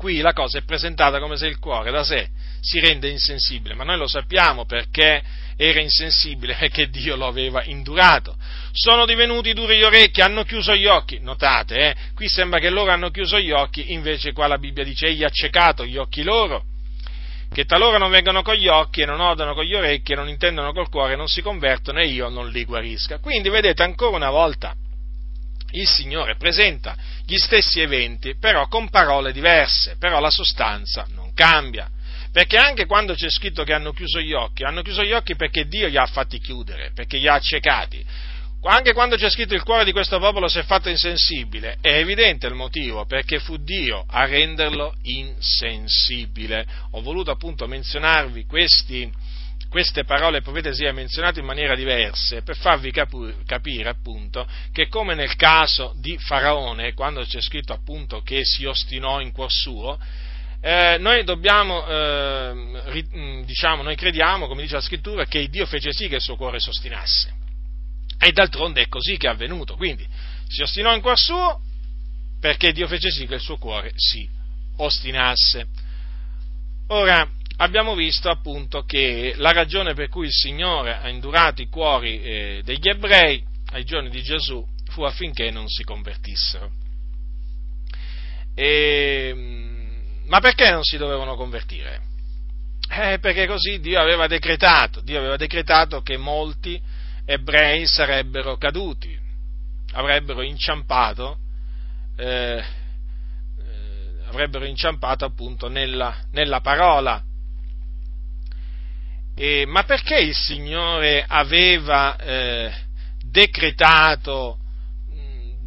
Qui la cosa è presentata come se il cuore da sé si rende insensibile, ma noi lo sappiamo perché era insensibile, *laughs* perché Dio lo aveva indurato. Sono divenuti duri gli orecchi, hanno chiuso gli occhi, notate, eh? qui sembra che loro hanno chiuso gli occhi, invece qua la Bibbia dice egli ha ciecato gli occhi loro, che talora non vengono con gli occhi e non odano con gli orecchi e non intendono col cuore, non si convertono e io non li guarisca. Quindi vedete ancora una volta il Signore presenta gli stessi eventi, però con parole diverse, però la sostanza non cambia. Perché anche quando c'è scritto che hanno chiuso gli occhi, hanno chiuso gli occhi perché Dio li ha fatti chiudere, perché li ha accecati. Anche quando c'è scritto il cuore di questo popolo si è fatto insensibile, è evidente il motivo, perché fu Dio a renderlo insensibile. Ho voluto appunto menzionarvi questi, queste parole profetesia menzionate in maniera diversa per farvi capu- capire appunto che come nel caso di Faraone, quando c'è scritto appunto che si ostinò in cuor suo, eh, noi dobbiamo, eh, ri, mm, diciamo, noi crediamo, come dice la scrittura, che Dio fece sì che il suo cuore si ostinasse. E d'altronde è così che è avvenuto. Quindi si ostinò in cuor suo perché Dio fece sì che il suo cuore si ostinasse. Ora, abbiamo visto appunto che la ragione per cui il Signore ha indurato i cuori eh, degli ebrei ai giorni di Gesù fu affinché non si convertissero. E, mm, ma perché non si dovevano convertire? Eh, perché così Dio aveva decretato, Dio aveva decretato che molti ebrei sarebbero caduti, avrebbero inciampato, eh, eh, avrebbero inciampato appunto nella, nella parola. E, ma perché il Signore aveva eh, decretato,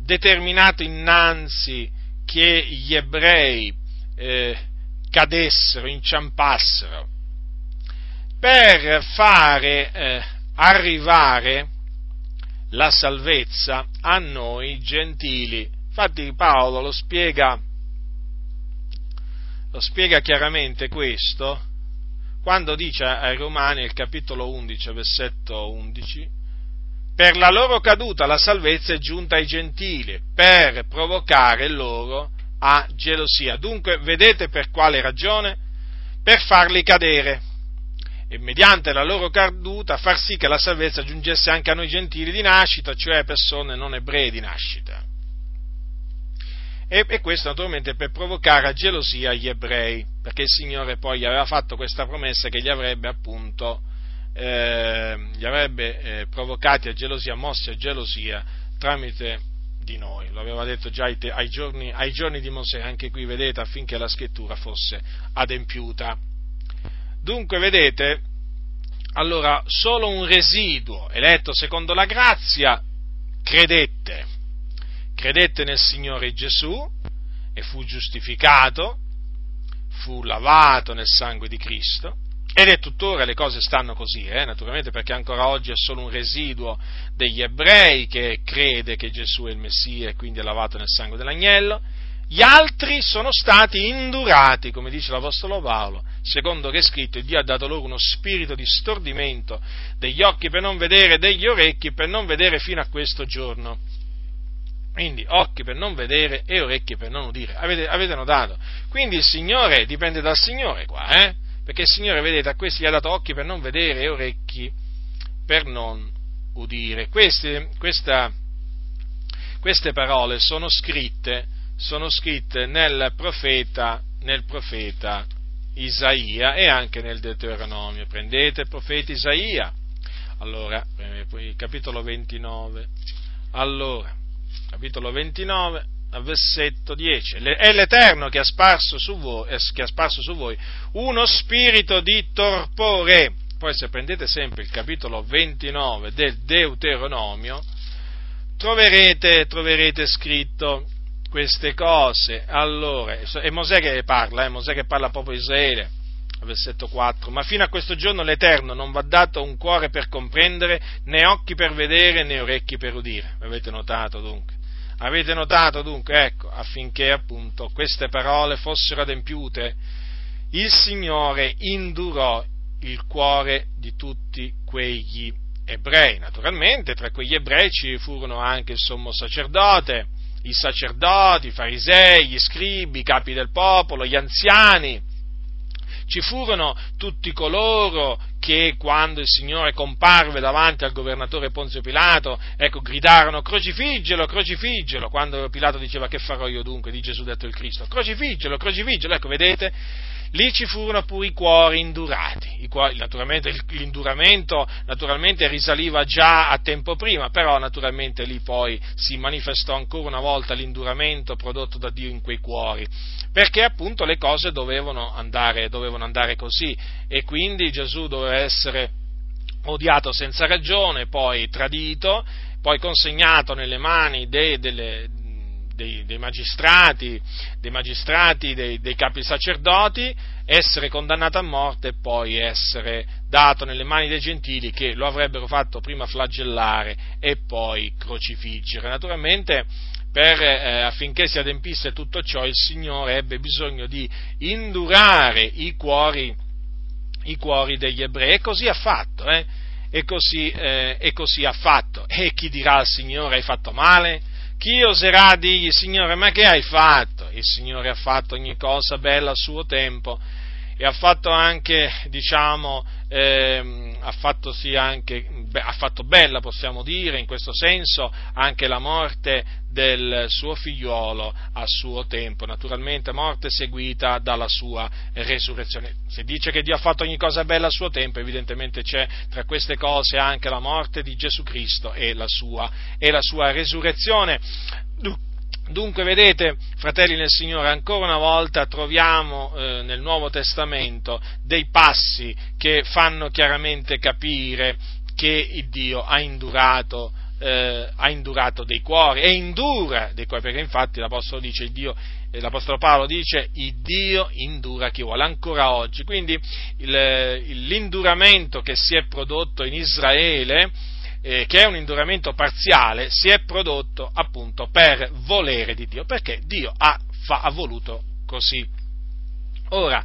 determinato innanzi che gli ebrei eh, cadessero, inciampassero, per fare eh, arrivare la salvezza a noi gentili. Infatti Paolo lo spiega, lo spiega chiaramente questo quando dice ai Romani, il capitolo 11, versetto 11, per la loro caduta la salvezza è giunta ai gentili, per provocare loro a gelosia. Dunque, vedete per quale ragione? Per farli cadere e mediante la loro caduta far sì che la salvezza giungesse anche a noi gentili di nascita, cioè persone non ebrei di nascita. E, e questo naturalmente per provocare a gelosia gli ebrei, perché il Signore poi aveva fatto questa promessa che gli avrebbe appunto eh, gli avrebbe eh, provocati a gelosia, mossi a gelosia tramite di noi, lo aveva detto già ai, te, ai, giorni, ai giorni di Mosè, anche qui vedete affinché la scrittura fosse adempiuta. Dunque vedete, allora solo un residuo eletto secondo la grazia credette, credette nel Signore Gesù e fu giustificato, fu lavato nel sangue di Cristo ed è tuttora, le cose stanno così, eh, naturalmente perché ancora oggi è solo un residuo degli ebrei che crede che Gesù è il Messia e quindi è lavato nel sangue dell'agnello. Gli altri sono stati indurati, come dice l'Apostolo Paolo, secondo che è scritto, Dio ha dato loro uno spirito di stordimento degli occhi per non vedere, degli orecchi per non vedere fino a questo giorno. Quindi occhi per non vedere e orecchi per non udire. Avete, avete notato? Quindi il Signore dipende dal Signore qua, eh? perché il Signore, vedete, a questi gli ha dato occhi per non vedere e orecchi per non udire. Queste, questa, queste parole sono scritte, sono scritte nel profeta, nel profeta Isaia e anche nel Deuteronomio. Prendete il profeta Isaia, allora, poi capitolo 29, allora, capitolo 29, versetto 10. È l'Eterno che ha, sparso su voi, che ha sparso su voi uno spirito di torpore. Poi se prendete sempre il capitolo 29 del Deuteronomio, troverete, troverete scritto queste cose. Allora, è Mosè che parla, è Mosè che parla proprio a Israele, versetto 4. Ma fino a questo giorno l'Eterno non va dato un cuore per comprendere, né occhi per vedere, né orecchi per udire. Avete notato dunque? Avete notato dunque, ecco, affinché appunto queste parole fossero adempiute, il Signore indurò il cuore di tutti quegli ebrei. Naturalmente tra quegli ebrei ci furono anche il sommo sacerdote, i sacerdoti, i farisei, gli scribi, i capi del popolo, gli anziani, ci furono tutti coloro che quando il Signore comparve davanti al governatore Ponzio Pilato, ecco, gridarono crocifiggelo, crocifiggelo, quando Pilato diceva che farò io dunque? Di Gesù detto il Cristo, crocifiggelo, crocifiggelo, ecco, vedete, lì ci furono pure i cuori indurati. I cuori, naturalmente l'induramento naturalmente risaliva già a tempo prima, però naturalmente lì poi si manifestò ancora una volta l'induramento prodotto da Dio in quei cuori, perché appunto le cose dovevano andare, dovevano andare così e quindi Gesù doveva essere odiato senza ragione, poi tradito, poi consegnato nelle mani dei, delle, dei, dei magistrati, dei, magistrati dei, dei capi sacerdoti, essere condannato a morte e poi essere dato nelle mani dei gentili che lo avrebbero fatto prima flagellare e poi crocifiggere. Naturalmente per, eh, affinché si adempisse tutto ciò, il Signore ebbe bisogno di indurare i cuori, i cuori degli ebrei e così ha fatto, eh? e, così, eh, e così ha fatto. E chi dirà al Signore hai fatto male? Chi oserà dirgli, Signore, ma che hai fatto? Il Signore ha fatto ogni cosa bella a suo tempo e ha fatto anche, diciamo, eh, ha, fatto sì anche, ha fatto bella, possiamo dire, in questo senso, anche la morte del suo figliuolo a suo tempo, naturalmente morte seguita dalla sua resurrezione. Se dice che Dio ha fatto ogni cosa bella a suo tempo, evidentemente c'è tra queste cose anche la morte di Gesù Cristo e la sua, e la sua resurrezione. Dunque, vedete, fratelli nel Signore, ancora una volta troviamo eh, nel Nuovo Testamento dei passi che fanno chiaramente capire che Dio ha indurato eh, ha indurato dei cuori e indura dei cuori, perché infatti l'Apostolo, dice, Dio, eh, l'Apostolo Paolo dice il Dio indura chi vuole, ancora oggi. Quindi il, l'induramento che si è prodotto in Israele, eh, che è un induramento parziale, si è prodotto appunto per volere di Dio, perché Dio ha, fa, ha voluto così. Ora,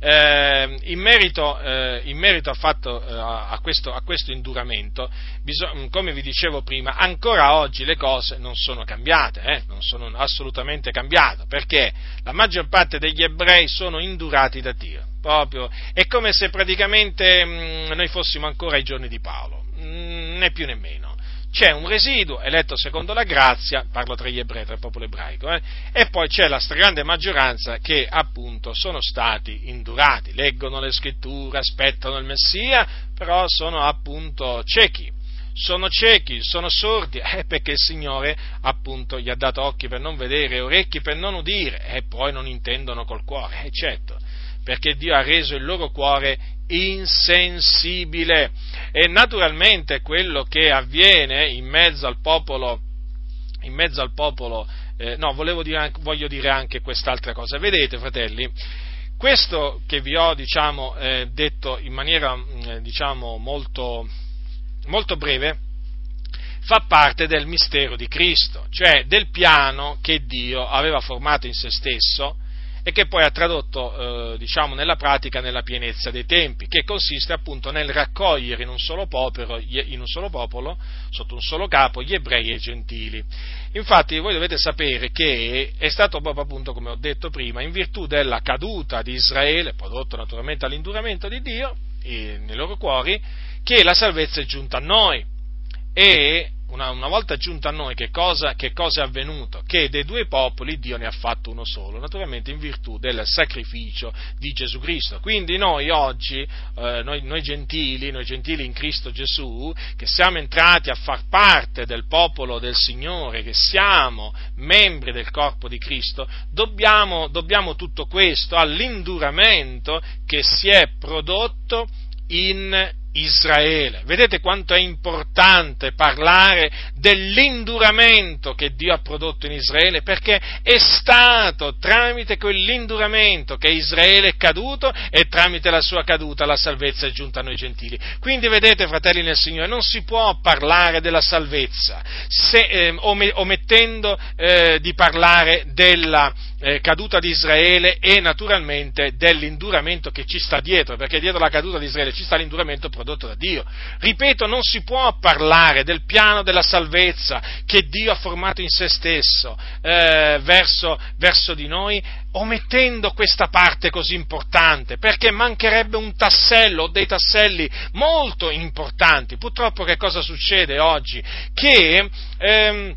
eh, in merito, eh, in merito fatto, eh, a, questo, a, questo, induramento, bisog- come vi dicevo prima, ancora oggi le cose non sono cambiate, eh, non sono assolutamente cambiate, perché la maggior parte degli ebrei sono indurati da Dio, proprio, è come se praticamente mh, mm, noi fossimo ancora ai giorni di Paolo, mh, mm, né più né meno c'è un residuo eletto secondo la grazia, parlo tra gli ebrei, tra il popolo ebraico, eh, e poi c'è la stragrande maggioranza che appunto sono stati indurati, leggono le scritture, aspettano il Messia, però sono appunto ciechi. Sono ciechi, sono sordi, eh, perché il Signore appunto gli ha dato occhi per non vedere, orecchi per non udire, e poi non intendono col cuore, eh, certo perché Dio ha reso il loro cuore insensibile. E naturalmente quello che avviene in mezzo al popolo, in mezzo al popolo, eh, no, dire, voglio dire anche quest'altra cosa. Vedete, fratelli, questo che vi ho, diciamo, eh, detto in maniera, mm, eh, diciamo, molto, molto breve, fa parte del mistero di Cristo, cioè del piano che Dio aveva formato in se stesso e che poi ha tradotto eh, diciamo, nella pratica nella pienezza dei tempi, che consiste appunto nel raccogliere in un, popolo, in un solo popolo, sotto un solo capo, gli ebrei e i gentili. Infatti voi dovete sapere che è stato proprio appunto, come ho detto prima, in virtù della caduta di Israele, prodotto naturalmente all'induramento di Dio nei loro cuori, che la salvezza è giunta a noi. E una, una, volta giunto a noi, che cosa, che cosa, è avvenuto? Che dei due popoli Dio ne ha fatto uno solo, naturalmente in virtù del sacrificio di Gesù Cristo. Quindi noi oggi, eh, noi, noi, gentili, noi gentili in Cristo Gesù, che siamo entrati a far parte del popolo del Signore, che siamo membri del corpo di Cristo, dobbiamo, dobbiamo tutto questo all'induramento che si è prodotto in Israele. Vedete quanto è importante parlare dell'induramento che Dio ha prodotto in Israele, perché è stato tramite quell'induramento che Israele è caduto e tramite la sua caduta la salvezza è giunta a noi gentili. Quindi vedete, fratelli nel Signore, non si può parlare della salvezza se, eh, omettendo eh, di parlare della eh, caduta di Israele e naturalmente dell'induramento che ci sta dietro, perché dietro la caduta di Israele ci sta l'induramento prodotto da Dio. Ripeto, non si può parlare del piano della salvezza che Dio ha formato in se stesso eh, verso, verso di noi, omettendo questa parte così importante, perché mancherebbe un tassello o dei tasselli molto importanti. Purtroppo che cosa succede oggi? Che ehm,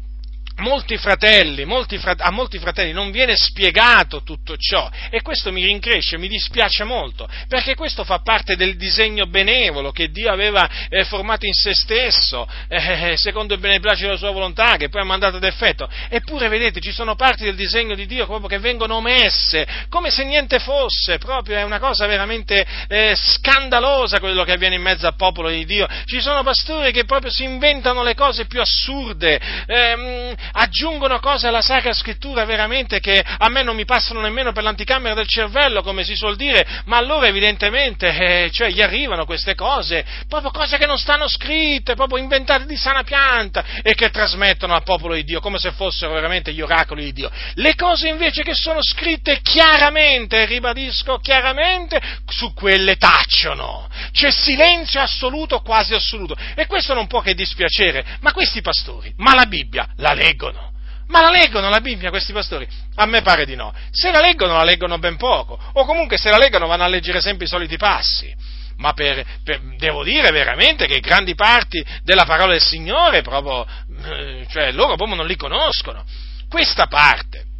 molti fratelli, molti frate- a molti fratelli non viene spiegato tutto ciò e questo mi rincresce, mi dispiace molto, perché questo fa parte del disegno benevolo che Dio aveva eh, formato in se stesso, eh, secondo il beneplacito della sua volontà, che poi ha mandato ad effetto. Eppure, vedete, ci sono parti del disegno di Dio proprio che vengono omesse, come se niente fosse, proprio è una cosa veramente eh, scandalosa quello che avviene in mezzo al popolo di Dio. Ci sono pastori che proprio si inventano le cose più assurde, ehm, aggiungono cose alla Sacra Scrittura veramente che a me non mi passano nemmeno per l'anticamera del cervello, come si suol dire, ma allora evidentemente eh, cioè, gli arrivano queste cose, proprio cose che non stanno scritte, proprio inventate di sana pianta e che trasmettono al popolo di Dio come se fossero veramente gli oracoli di Dio. Le cose invece che sono scritte chiaramente, ribadisco chiaramente, su quelle tacciono. C'è silenzio assoluto, quasi assoluto. E questo non può che dispiacere, ma questi pastori, ma la Bibbia la leggono leggono. Ma la leggono la Bibbia questi pastori? A me pare di no. Se la leggono, la leggono ben poco. O comunque se la leggono vanno a leggere sempre i soliti passi. Ma per, per, devo dire veramente che grandi parti della parola del Signore proprio, eh, cioè loro proprio non li conoscono. Questa parte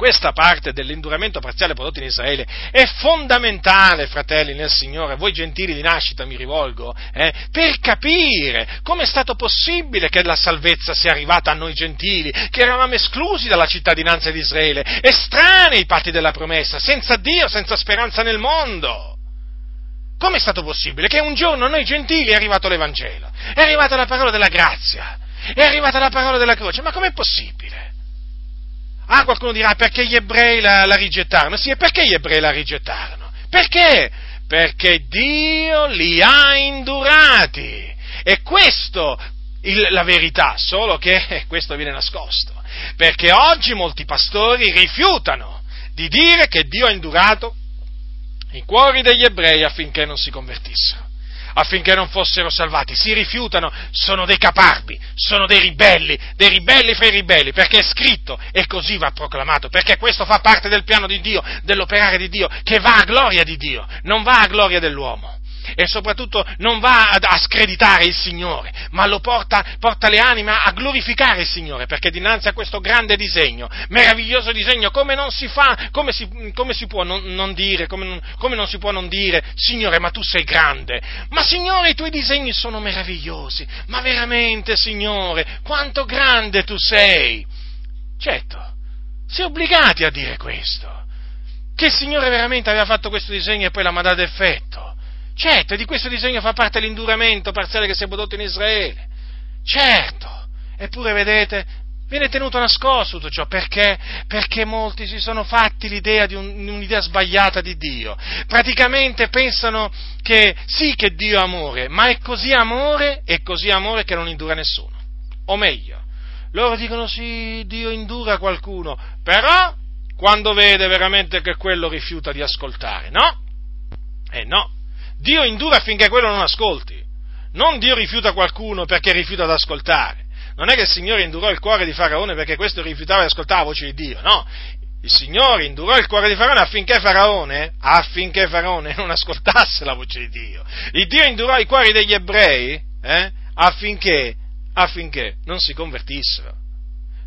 questa parte dell'induramento parziale prodotto in Israele è fondamentale, fratelli nel Signore, voi gentili di nascita mi rivolgo, eh, per capire come è stato possibile che la salvezza sia arrivata a noi gentili, che eravamo esclusi dalla cittadinanza di Israele, estranei ai patti della promessa, senza Dio, senza speranza nel mondo. Come è stato possibile che un giorno a noi gentili è arrivato l'Evangelo, è arrivata la parola della grazia, è arrivata la parola della croce? Ma com'è possibile? Ah, qualcuno dirà perché gli ebrei la, la rigettarono? Sì, e perché gli ebrei la rigettarono? Perché? Perché Dio li ha indurati. E questo il, la verità, solo che *laughs* questo viene nascosto. Perché oggi molti pastori rifiutano di dire che Dio ha indurato i cuori degli ebrei affinché non si convertissero affinché non fossero salvati. Si rifiutano, sono dei caparbi, sono dei ribelli, dei ribelli fra i ribelli, perché è scritto e così va proclamato, perché questo fa parte del piano di Dio, dell'operare di Dio, che va a gloria di Dio, non va a gloria dell'uomo e soprattutto non va a screditare il Signore, ma lo porta, porta le anime a glorificare il Signore, perché dinanzi a questo grande disegno, meraviglioso disegno, come non si fa, come si, come si può non, non dire, come non, come non si può non dire, Signore, ma tu sei grande, ma Signore, i tuoi disegni sono meravigliosi, ma veramente, Signore, quanto grande tu sei! Certo, si è obbligati a dire questo, che il Signore veramente aveva fatto questo disegno e poi l'ha mandato effetto. Certo, di questo disegno fa parte l'induramento parziale che si è prodotto in Israele. Certo, eppure vedete, viene tenuto nascosto tutto ciò perché? Perché molti si sono fatti l'idea di un, un'idea sbagliata di Dio. Praticamente pensano che sì che Dio è amore, ma è così amore, è così amore che non indura nessuno. O meglio, loro dicono sì, Dio indura qualcuno, però quando vede veramente che quello rifiuta di ascoltare, no? Eh no, Dio indura affinché quello non ascolti. Non Dio rifiuta qualcuno perché rifiuta di ascoltare. Non è che il Signore indurò il cuore di Faraone perché questo rifiutava di ascoltare la voce di Dio, no. Il Signore indurò il cuore di Faraone affinché Faraone, affinché Faraone non ascoltasse la voce di Dio. Il Dio indurò i cuori degli ebrei eh, affinché affinché non si convertissero.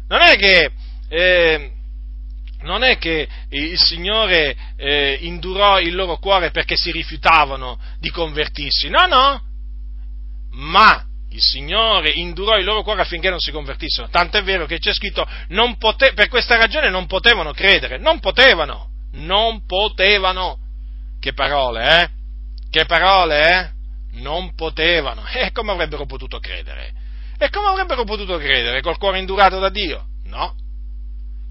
Non è che, eh, non è che il Signore eh, indurò il loro cuore perché si rifiutavano di convertirsi, no, no, ma il Signore indurò il loro cuore affinché non si convertissero. Tant'è vero che c'è scritto, pote- per questa ragione non potevano credere, non potevano, non potevano. Che parole, eh? Che parole, eh? Non potevano. *laughs* E come avrebbero potuto credere? E come avrebbero potuto credere? Col cuore indurato da Dio? No.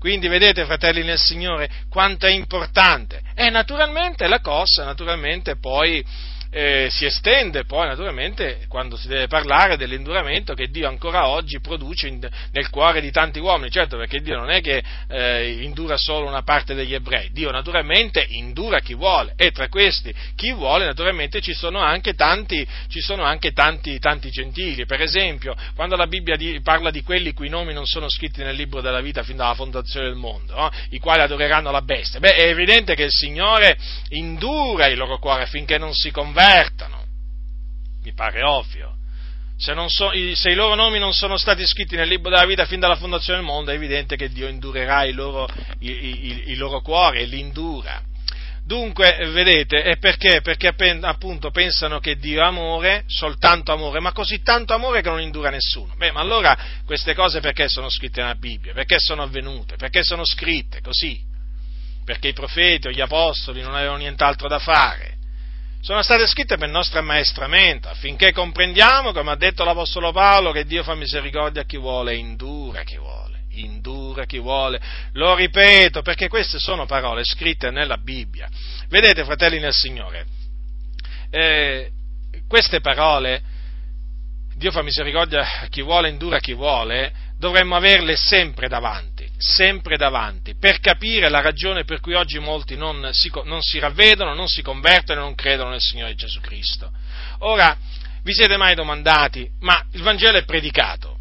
Quindi vedete, fratelli nel Signore, quanto è importante. E naturalmente la cosa, naturalmente poi eh, si estende poi naturalmente quando si deve parlare dell'induramento che Dio ancora oggi produce in, nel cuore di tanti uomini, certo perché Dio non è che eh, indura solo una parte degli ebrei, Dio naturalmente indura chi vuole. E tra questi chi vuole naturalmente ci sono anche tanti, sono anche tanti, tanti gentili, per esempio quando la Bibbia di, parla di quelli cui nomi non sono scritti nel libro della vita fin dalla fondazione del mondo, no? i quali adoreranno la bestia, beh è evidente che il Signore indura il loro cuore affinché non si convertano convertano. Mi pare ovvio. Se, so, se, i loro nomi non sono stati scritti nel libro della vita fin dalla fondazione del mondo, è evidente che Dio indurerà il loro, il, il, il loro cuore e li indura. Dunque, vedete, è perché? Perché appunto pensano che Dio è amore, soltanto amore, ma così tanto amore che non indura nessuno. Beh, ma allora queste cose perché sono scritte nella Bibbia? Perché sono avvenute? Perché sono scritte così? Perché i profeti o gli apostoli non avevano nient'altro da fare sono state scritte per il nostro ammaestramento, affinché comprendiamo, come ha detto l'Apostolo Paolo, che Dio fa misericordia a chi vuole, indura chi vuole, indura chi vuole. Lo ripeto, perché queste sono parole scritte nella Bibbia. Vedete, fratelli nel Signore, eh, queste parole, Dio fa misericordia a chi vuole, indura chi vuole, dovremmo averle sempre davanti, sempre davanti, per capire la ragione per cui oggi molti non si, non si ravvedono, non si convertono e non credono nel Signore Gesù Cristo. Ora, vi siete mai domandati, ma il Vangelo è predicato,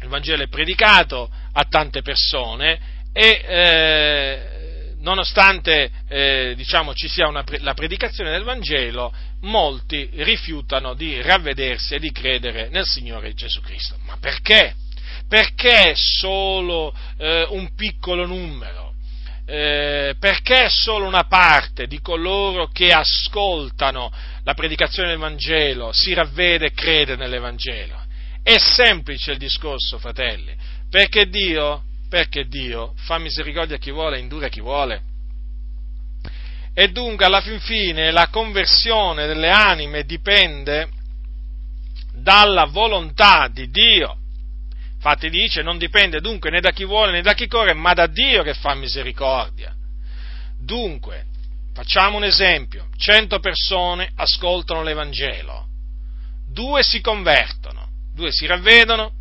il Vangelo è predicato a tante persone e eh, nonostante eh, diciamo, ci sia una, la predicazione del Vangelo, molti rifiutano di ravvedersi e di credere nel Signore Gesù Cristo. Ma perché? Perché solo eh, un piccolo numero? Eh, perché solo una parte di coloro che ascoltano la predicazione del Vangelo si ravvede e crede nell'Evangelo? È semplice il discorso, fratelli, perché Dio, perché Dio fa misericordia a chi vuole e indura a chi vuole. E dunque alla fin fine la conversione delle anime dipende dalla volontà di Dio. Infatti dice, non dipende dunque né da chi vuole né da chi corre, ma da Dio che fa misericordia. Dunque, facciamo un esempio, cento persone ascoltano l'Evangelo, due si convertono, due si ravvedono,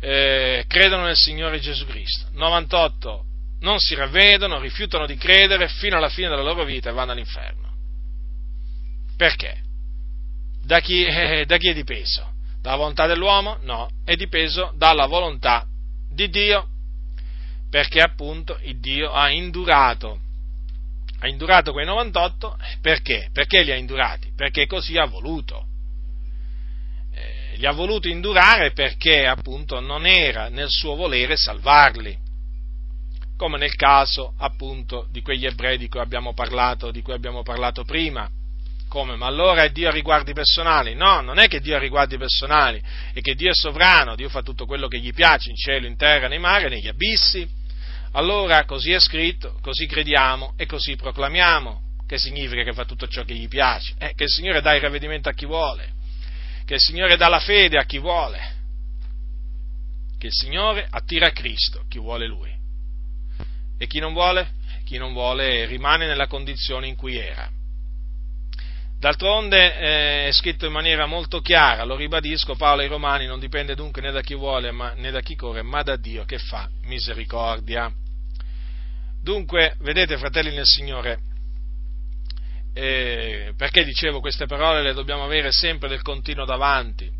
eh, credono nel Signore Gesù Cristo, 98 non si ravvedono, rifiutano di credere fino alla fine della loro vita e vanno all'inferno. Perché? Da chi, eh, *laughs* da chi è dipeso? Dalla volontà dell'uomo? No, è dipeso dalla volontà di Dio, perché appunto Dio ha indurato, ha indurato quei 98, perché? Perché li ha indurati? Perché così ha voluto. Eh, li ha voluto indurare perché appunto non era nel suo volere salvarli, come nel caso appunto di quegli ebrei di cui abbiamo parlato, di cui abbiamo parlato prima come? Ma allora è Dio a riguardi personali? No, non è che Dio ha riguardi personali, è che Dio è sovrano, Dio fa tutto quello che gli piace in cielo, in terra, nei mari, negli abissi. Allora così è scritto, così crediamo e così proclamiamo. Che significa che fa tutto ciò che gli piace? Eh, che il Signore dà il ravvedimento a chi vuole, che il Signore dà la fede a chi vuole, che il Signore attira a Cristo chi vuole Lui. E chi non vuole? Chi non vuole rimane nella condizione in cui era. D'altronde eh, è scritto in maniera molto chiara, lo ribadisco, Paolo ai Romani non dipende dunque né da chi vuole ma, né da chi corre, ma da Dio che fa misericordia. Dunque, vedete fratelli nel Signore, eh, perché dicevo queste parole le dobbiamo avere sempre del continuo davanti,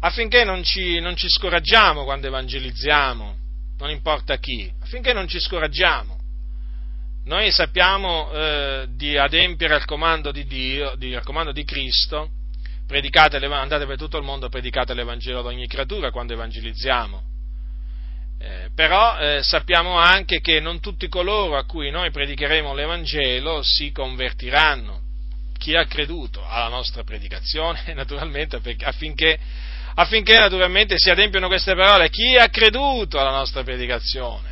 affinché non ci, non ci scoraggiamo quando evangelizziamo, non importa chi, affinché non ci scoraggiamo noi sappiamo eh, di adempiere al comando di Dio, di, al comando di Cristo, andate per tutto il mondo, predicate l'Evangelo ad ogni creatura quando evangelizziamo. Eh, però eh, sappiamo anche che non tutti coloro a cui noi predicheremo l'Evangelo si convertiranno. Chi ha creduto alla nostra predicazione, *laughs* naturalmente, affinché, affinché naturalmente si adempiano queste parole, chi ha creduto alla nostra predicazione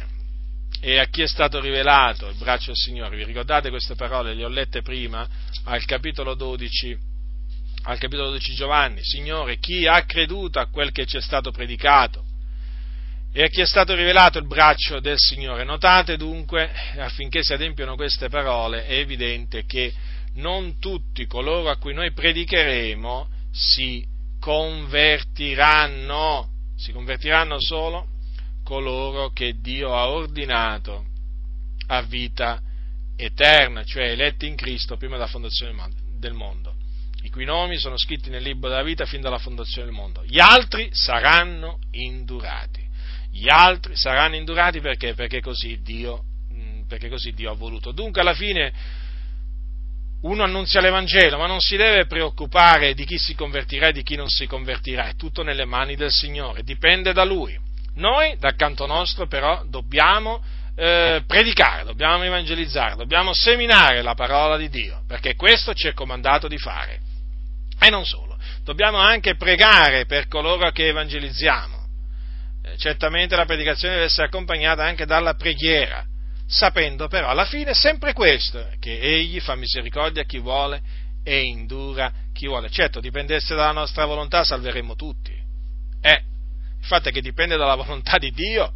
e a chi è stato rivelato il braccio del Signore. Vi ricordate queste parole? Le ho lette prima al capitolo 12, al capitolo 12 Giovanni. Signore, chi ha creduto a quel che ci è stato predicato? e a chi è stato rivelato il braccio del Signore. Notate dunque, affinché si adempiano queste parole, è evidente che non tutti coloro a cui noi predicheremo si convertiranno, si convertiranno solo coloro che Dio ha ordinato a vita eterna, cioè eletti in Cristo prima della fondazione del mondo, i cui nomi sono scritti nel libro della vita fin dalla fondazione del mondo. Gli altri saranno indurati gli altri saranno indurati perché? Perché così Dio, perché così Dio ha voluto. Dunque alla fine uno annunzia l'Evangelo, ma non si deve preoccupare di chi si convertirà e di chi non si convertirà, è tutto nelle mani del Signore, dipende da Lui. Noi, dal canto nostro, però, dobbiamo eh, predicare, dobbiamo evangelizzare, dobbiamo seminare la parola di Dio, perché questo ci è comandato di fare. E non solo, dobbiamo anche pregare per coloro che evangelizziamo certamente la predicazione deve essere accompagnata anche dalla preghiera, sapendo però alla fine sempre questo, che egli fa misericordia a chi vuole e indura chi vuole. Certo, dipendesse dalla nostra volontà salveremmo tutti. Eh, il fatto è che dipende dalla volontà di Dio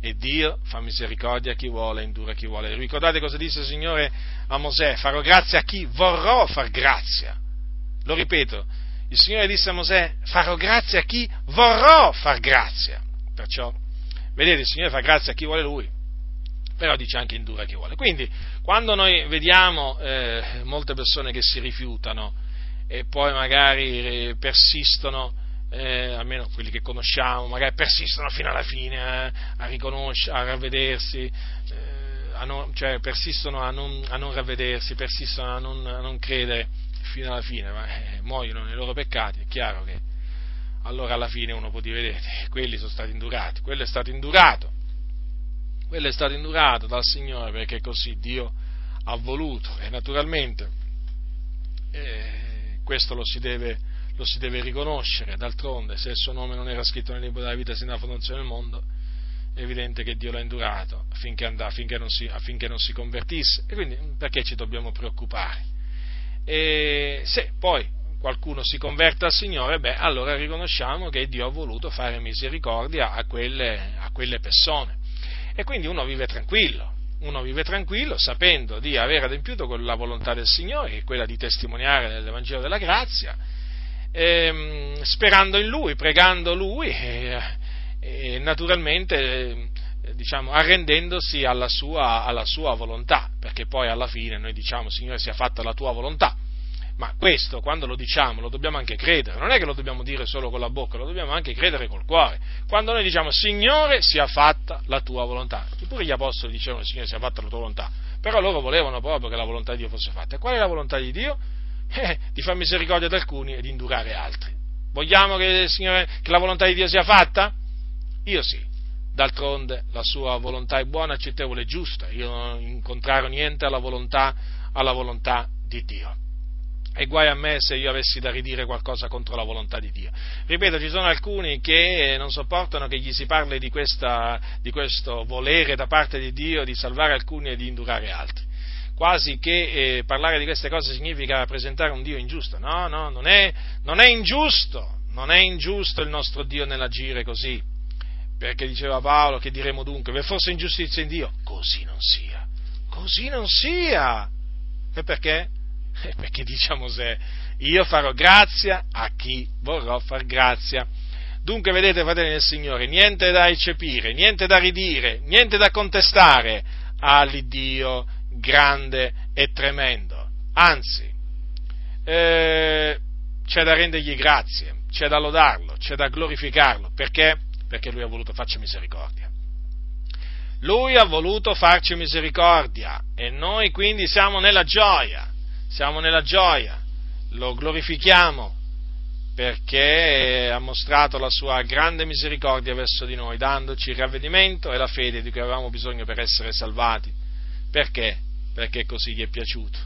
e Dio fa misericordia a chi vuole, indura chi vuole. Ricordate cosa disse il Signore a Mosè? Farò grazia a chi vorrò far grazia. Lo ripeto, il Signore disse a Mosè, farò grazia a chi vorrò far grazia. Perciò, vedete, il Signore fa grazia a chi vuole Lui, però dice anche indura a chi vuole. Quindi, quando noi vediamo eh, molte persone che si rifiutano e poi magari eh, persistono, eh, almeno quelli che conosciamo, magari persistono fino alla fine eh, a riconoscere, a ravvedersi, eh, a non, cioè persistono a non, a non ravvedersi, persistono a non, a non credere fino alla fine, ma eh, muoiono nei loro peccati, è chiaro che allora alla fine uno può dire, vedete, quelli sono stati indurati, quello è stato indurato, quello è stato indurato dal Signore perché così Dio ha voluto e naturalmente eh, questo lo si, deve, lo si deve riconoscere, d'altronde se il suo nome non era scritto nel libro della vita sin dalla fondazione del mondo, è evidente che Dio l'ha indurato affinché, andà, affinché, non si, affinché non si convertisse e quindi perché ci dobbiamo preoccupare? E se poi qualcuno si converte al Signore, beh, allora riconosciamo che Dio ha voluto fare misericordia a quelle, a quelle persone. E quindi uno vive tranquillo, uno vive tranquillo sapendo di aver adempiuto con la volontà del Signore, che è quella di testimoniare nell'Evangelo della grazia, ehm, sperando in Lui, pregando Lui e, e naturalmente diciamo, arrendendosi alla sua, alla sua volontà, perché poi alla fine noi diciamo Signore sia fatta la tua volontà, ma questo quando lo diciamo lo dobbiamo anche credere, non è che lo dobbiamo dire solo con la bocca, lo dobbiamo anche credere col cuore. Quando noi diciamo Signore sia fatta la tua volontà, pure gli apostoli dicevano Signore sia fatta la tua volontà, però loro volevano proprio che la volontà di Dio fosse fatta. E qual è la volontà di Dio? Eh, di far misericordia ad alcuni e di indurare altri. Vogliamo che, Signore, che la volontà di Dio sia fatta? Io sì. D'altronde la sua volontà è buona, accettevole e giusta. Io non incontrarò niente alla volontà, alla volontà di Dio. E guai a me se io avessi da ridire qualcosa contro la volontà di Dio. Ripeto, ci sono alcuni che non sopportano che gli si parli di, questa, di questo volere da parte di Dio di salvare alcuni e di indurare altri. Quasi che eh, parlare di queste cose significa presentare un Dio ingiusto. No, no, non è, non è ingiusto. Non è ingiusto il nostro Dio nell'agire così perché diceva Paolo che diremo dunque, vi fosse ingiustizia in Dio, così non sia, così non sia. E perché? Perché diciamo se io farò grazia a chi vorrò far grazia. Dunque, vedete, fratelli del Signore, niente da eccepire, niente da ridire, niente da contestare all'Iddio grande e tremendo. Anzi, eh, c'è da rendergli grazie, c'è da lodarlo, c'è da glorificarlo, perché perché lui ha voluto farci misericordia. Lui ha voluto farci misericordia e noi quindi siamo nella gioia, siamo nella gioia. lo glorifichiamo perché ha mostrato la sua grande misericordia verso di noi, dandoci il ravvedimento e la fede di cui avevamo bisogno per essere salvati. Perché? Perché così gli è piaciuto.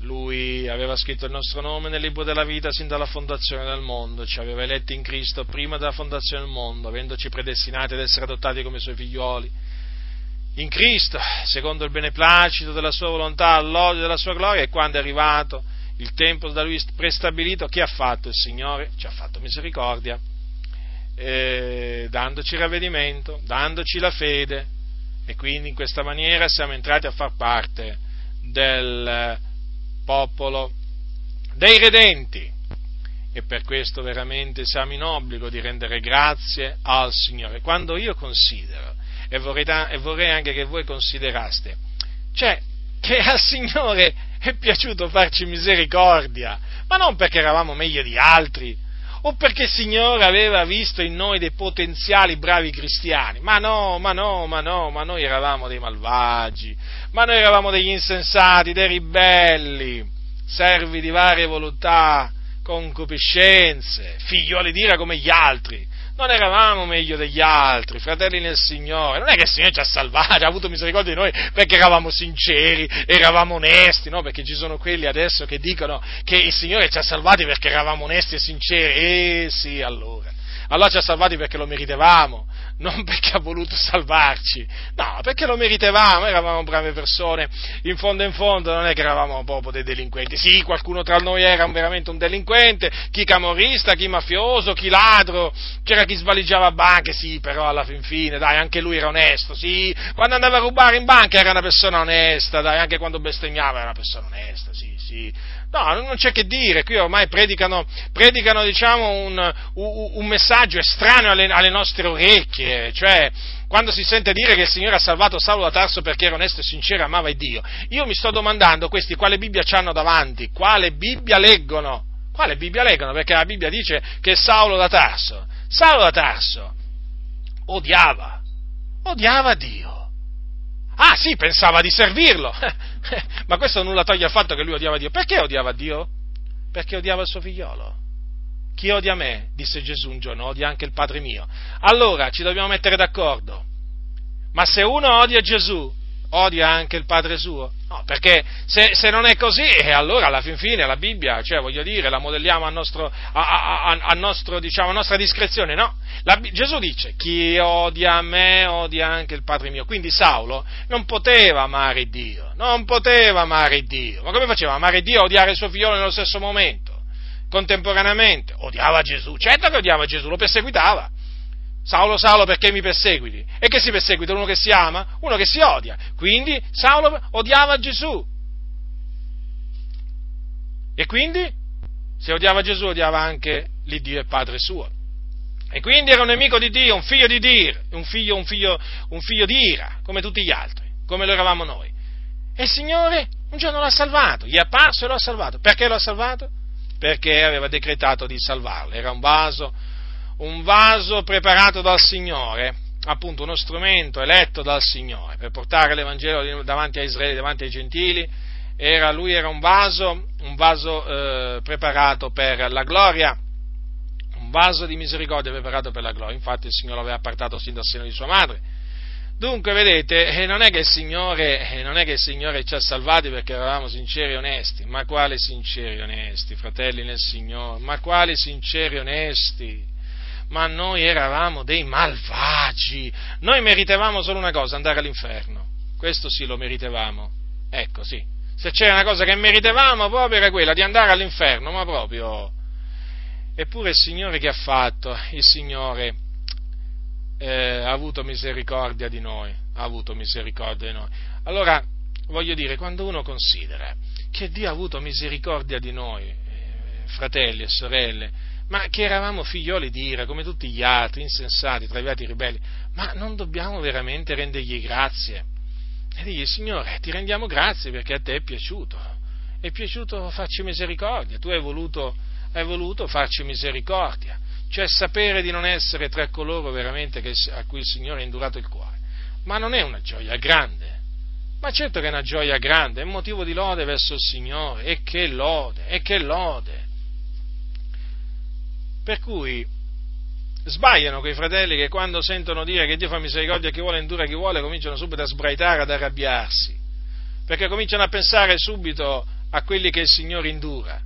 Lui aveva scritto il nostro nome nel libro della vita sin dalla fondazione del mondo, ci aveva eletti in Cristo prima della fondazione del mondo, avendoci predestinati ad essere adottati come suoi figlioli. In Cristo, secondo il beneplacito della sua volontà, all'odio della sua gloria, e quando è arrivato il tempo da lui prestabilito, che ha fatto il Signore? Ci ha fatto misericordia, eh, dandoci ravvedimento, dandoci la fede e quindi in questa maniera siamo entrati a far parte del popolo dei redenti e per questo veramente siamo in obbligo di rendere grazie al Signore. Quando io considero, e vorrei, e vorrei anche che voi consideraste, cioè che al Signore è piaciuto farci misericordia, ma non perché eravamo meglio di altri, o perché il Signore aveva visto in noi dei potenziali bravi cristiani. Ma no, ma no, ma no, ma noi eravamo dei malvagi, ma noi eravamo degli insensati, dei ribelli, servi di varie volontà, concupiscenze, figlioli d'ira come gli altri non eravamo meglio degli altri, fratelli nel Signore, non è che il Signore ci ha salvati, ha avuto misericordia di noi perché eravamo sinceri, eravamo onesti, no? Perché ci sono quelli adesso che dicono che il Signore ci ha salvati perché eravamo onesti e sinceri, eh sì, allora. Allora ci ha salvati perché lo meritevamo, non *laughs* perché ha voluto salvarci, no, perché lo meritevamo, eravamo brave persone, in fondo in fondo non è che eravamo proprio dei delinquenti, sì, qualcuno tra noi era veramente un delinquente, chi camorrista, chi mafioso, chi ladro, c'era chi svaligiava banche, sì, però alla fin fine, dai, anche lui era onesto, sì, quando andava a rubare in banca era una persona onesta, dai, anche quando bestemmiava era una persona onesta, sì, sì, No, non c'è che dire, qui ormai predicano, predicano diciamo, un, un, messaggio estraneo alle, alle, nostre orecchie, cioè quando si sente dire che il Signore ha salvato Saulo da Tarso perché era onesto e sincero, amava il Dio, io mi sto domandando questi quale Bibbia hanno davanti, quale Bibbia leggono, quale Bibbia leggono, perché la Bibbia dice che Saulo da Tarso, Saulo da Tarso odiava, odiava Dio Ah sì, pensava di servirlo, *laughs* ma questo nulla toglie al fatto che lui odiava Dio. Perché odiava Dio? Perché odiava il suo figliolo. Chi odia me, disse Gesù un giorno, odia anche il Padre mio. Allora ci dobbiamo mettere d'accordo. Ma se uno odia Gesù, odia anche il Padre suo? No, perché se, se, non è così, eh, allora alla fin fine la Bibbia, cioè voglio dire, la modelliamo a, nostro, a, a, a, nostro, diciamo, nostra discrezione, no? La, Gesù dice, chi odia me odia anche il Padre mio. Quindi Saulo non poteva amare Dio, non poteva amare Dio. Ma come faceva? Amare Dio e odiare il suo figlio nello stesso momento, contemporaneamente? Odiava Gesù, certo che odiava Gesù, lo perseguitava Saulo, Saulo, perché mi perseguiti? E che si perseguita? Uno che si ama? Uno che si odia. Quindi Saulo odiava Gesù. E quindi, se odiava Gesù, odiava anche l'Iddio e Padre suo. E quindi era un nemico di Dio, un figlio di Dio, un figlio, un figlio, un figlio di ira, come tutti gli altri, come lo eravamo noi. E il Signore un giorno l'ha salvato, gli è apparso e lo ha salvato. Perché lo ha salvato? Perché aveva decretato di salvarlo. Era un vaso un vaso preparato dal Signore, appunto uno strumento eletto dal Signore per portare l'Evangelo davanti a Israele, davanti ai gentili, era, lui era un vaso, un vaso eh, preparato per la gloria, un vaso di misericordia preparato per la gloria, infatti il Signore l'aveva appartato sin dal seno di sua madre. Dunque, vedete, eh, non è, Signore, eh, non è che il Signore ci ha salvati perché eravamo sinceri e onesti, ma quali sinceri e onesti, fratelli nel Signore, ma quali sinceri e onesti? Ma noi eravamo dei malvagi. Noi meritevamo solo una cosa, andare all'inferno. Questo sì lo meritevamo. Ecco, sì. Se c'era una cosa che meritevamo proprio era quella di andare all'inferno, ma proprio. Eppure il Signore che ha fatto? Il Signore eh, ha avuto misericordia di noi, ha avuto misericordia di noi. Allora, voglio dire, quando uno considera che Dio ha avuto misericordia di noi, eh, fratelli e sorelle, ma che eravamo figlioli di ira come tutti gli altri, insensati, traviati ribelli, ma non dobbiamo veramente rendergli grazie? E digli, Signore, ti rendiamo grazie perché a te è piaciuto, è piaciuto farci misericordia, tu hai voluto, hai voluto farci misericordia, cioè sapere di non essere tra coloro veramente che, a cui il Signore ha indurato il cuore. Ma non è una gioia grande, Ma certo che è una gioia grande, è un motivo di lode verso il Signore, e che lode, e che lode. Per cui sbagliano quei fratelli che quando sentono dire che Dio fa misericordia a chi vuole, indura a chi vuole, cominciano subito a sbraitare, ad arrabbiarsi, perché cominciano a pensare subito a quelli che il Signore indura.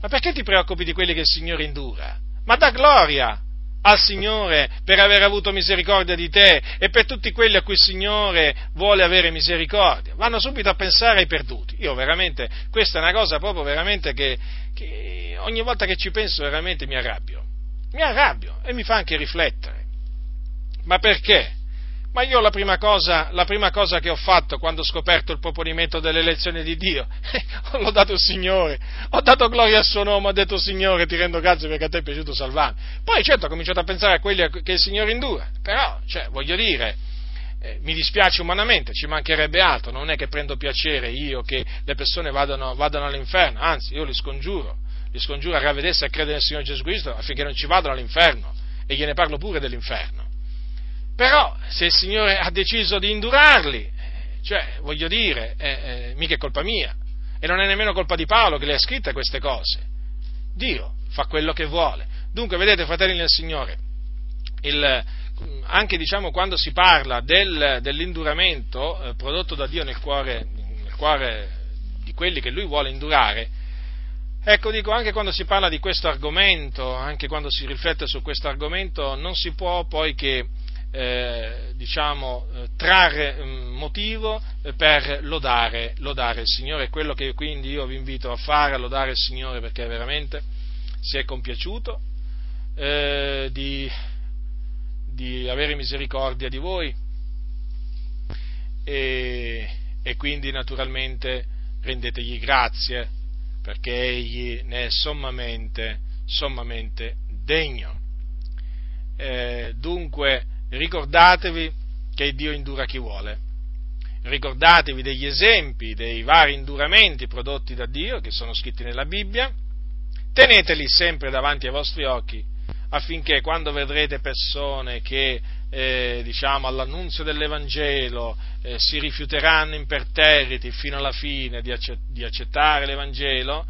Ma perché ti preoccupi di quelli che il Signore indura? Ma da gloria al Signore per aver avuto misericordia di te e per tutti quelli a cui il Signore vuole avere misericordia. Vanno subito a pensare ai perduti. Io veramente, questa è una cosa proprio veramente che, che ogni volta che ci penso veramente mi arrabbio. Mi arrabbio e mi fa anche riflettere. Ma perché? Ma io la prima, cosa, la prima cosa che ho fatto quando ho scoperto il proponimento dell'elezione di Dio, *laughs* eh, l'ho dato al Signore, ho dato gloria al suo nome, ho detto Signore ti rendo grazie perché a te è piaciuto salvarmi. Poi certo ho cominciato a pensare a quelli che il Signore indura, però, cioè, voglio dire, eh, mi dispiace umanamente, ci mancherebbe altro, non è che prendo piacere io che le persone vadano, vadano all'inferno, anzi io li scongiuro, li scongiuro a ravvedersi e a credere nel Signore Gesù Cristo affinché non ci vadano all'inferno. E gliene parlo pure dell'inferno. Però se il Signore ha deciso di indurarli, cioè, voglio dire, eh, eh, mica è colpa mia, e non è nemmeno colpa di Paolo che le ha scritte queste cose. Dio fa quello che vuole. Dunque, vedete, fratelli nel Signore, il, anche diciamo, quando si parla del, dell'induramento eh, prodotto da Dio nel cuore, nel cuore di quelli che Lui vuole indurare, Ecco, dico, anche quando si parla di questo argomento, anche quando si riflette su questo argomento, non si può poi che eh, diciamo, eh, trarre motivo per lodare, lodare, il Signore. Quello che quindi io vi invito a fare, a lodare il Signore perché veramente si è compiaciuto eh, di, di, avere misericordia di voi e, e quindi naturalmente rendetegli grazie perché egli ne è sommamente, sommamente degno. Eh, dunque, ricordatevi che Dio indura chi vuole. Ricordatevi degli esempi dei vari induramenti prodotti da Dio che sono scritti nella Bibbia, teneteli sempre davanti ai vostri occhi affinché quando vedrete persone che eh, diciamo, all'annunzio dell'Evangelo eh, si rifiuteranno imperterriti fino alla fine di, accett- di accettare l'Evangelo,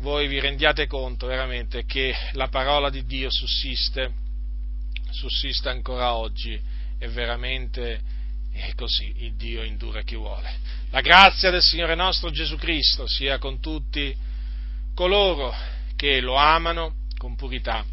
voi vi rendiate conto veramente che la parola di Dio sussiste sussiste ancora oggi e veramente è così, il Dio indura chi vuole. La grazia del Signore nostro Gesù Cristo sia con tutti coloro che lo amano con purità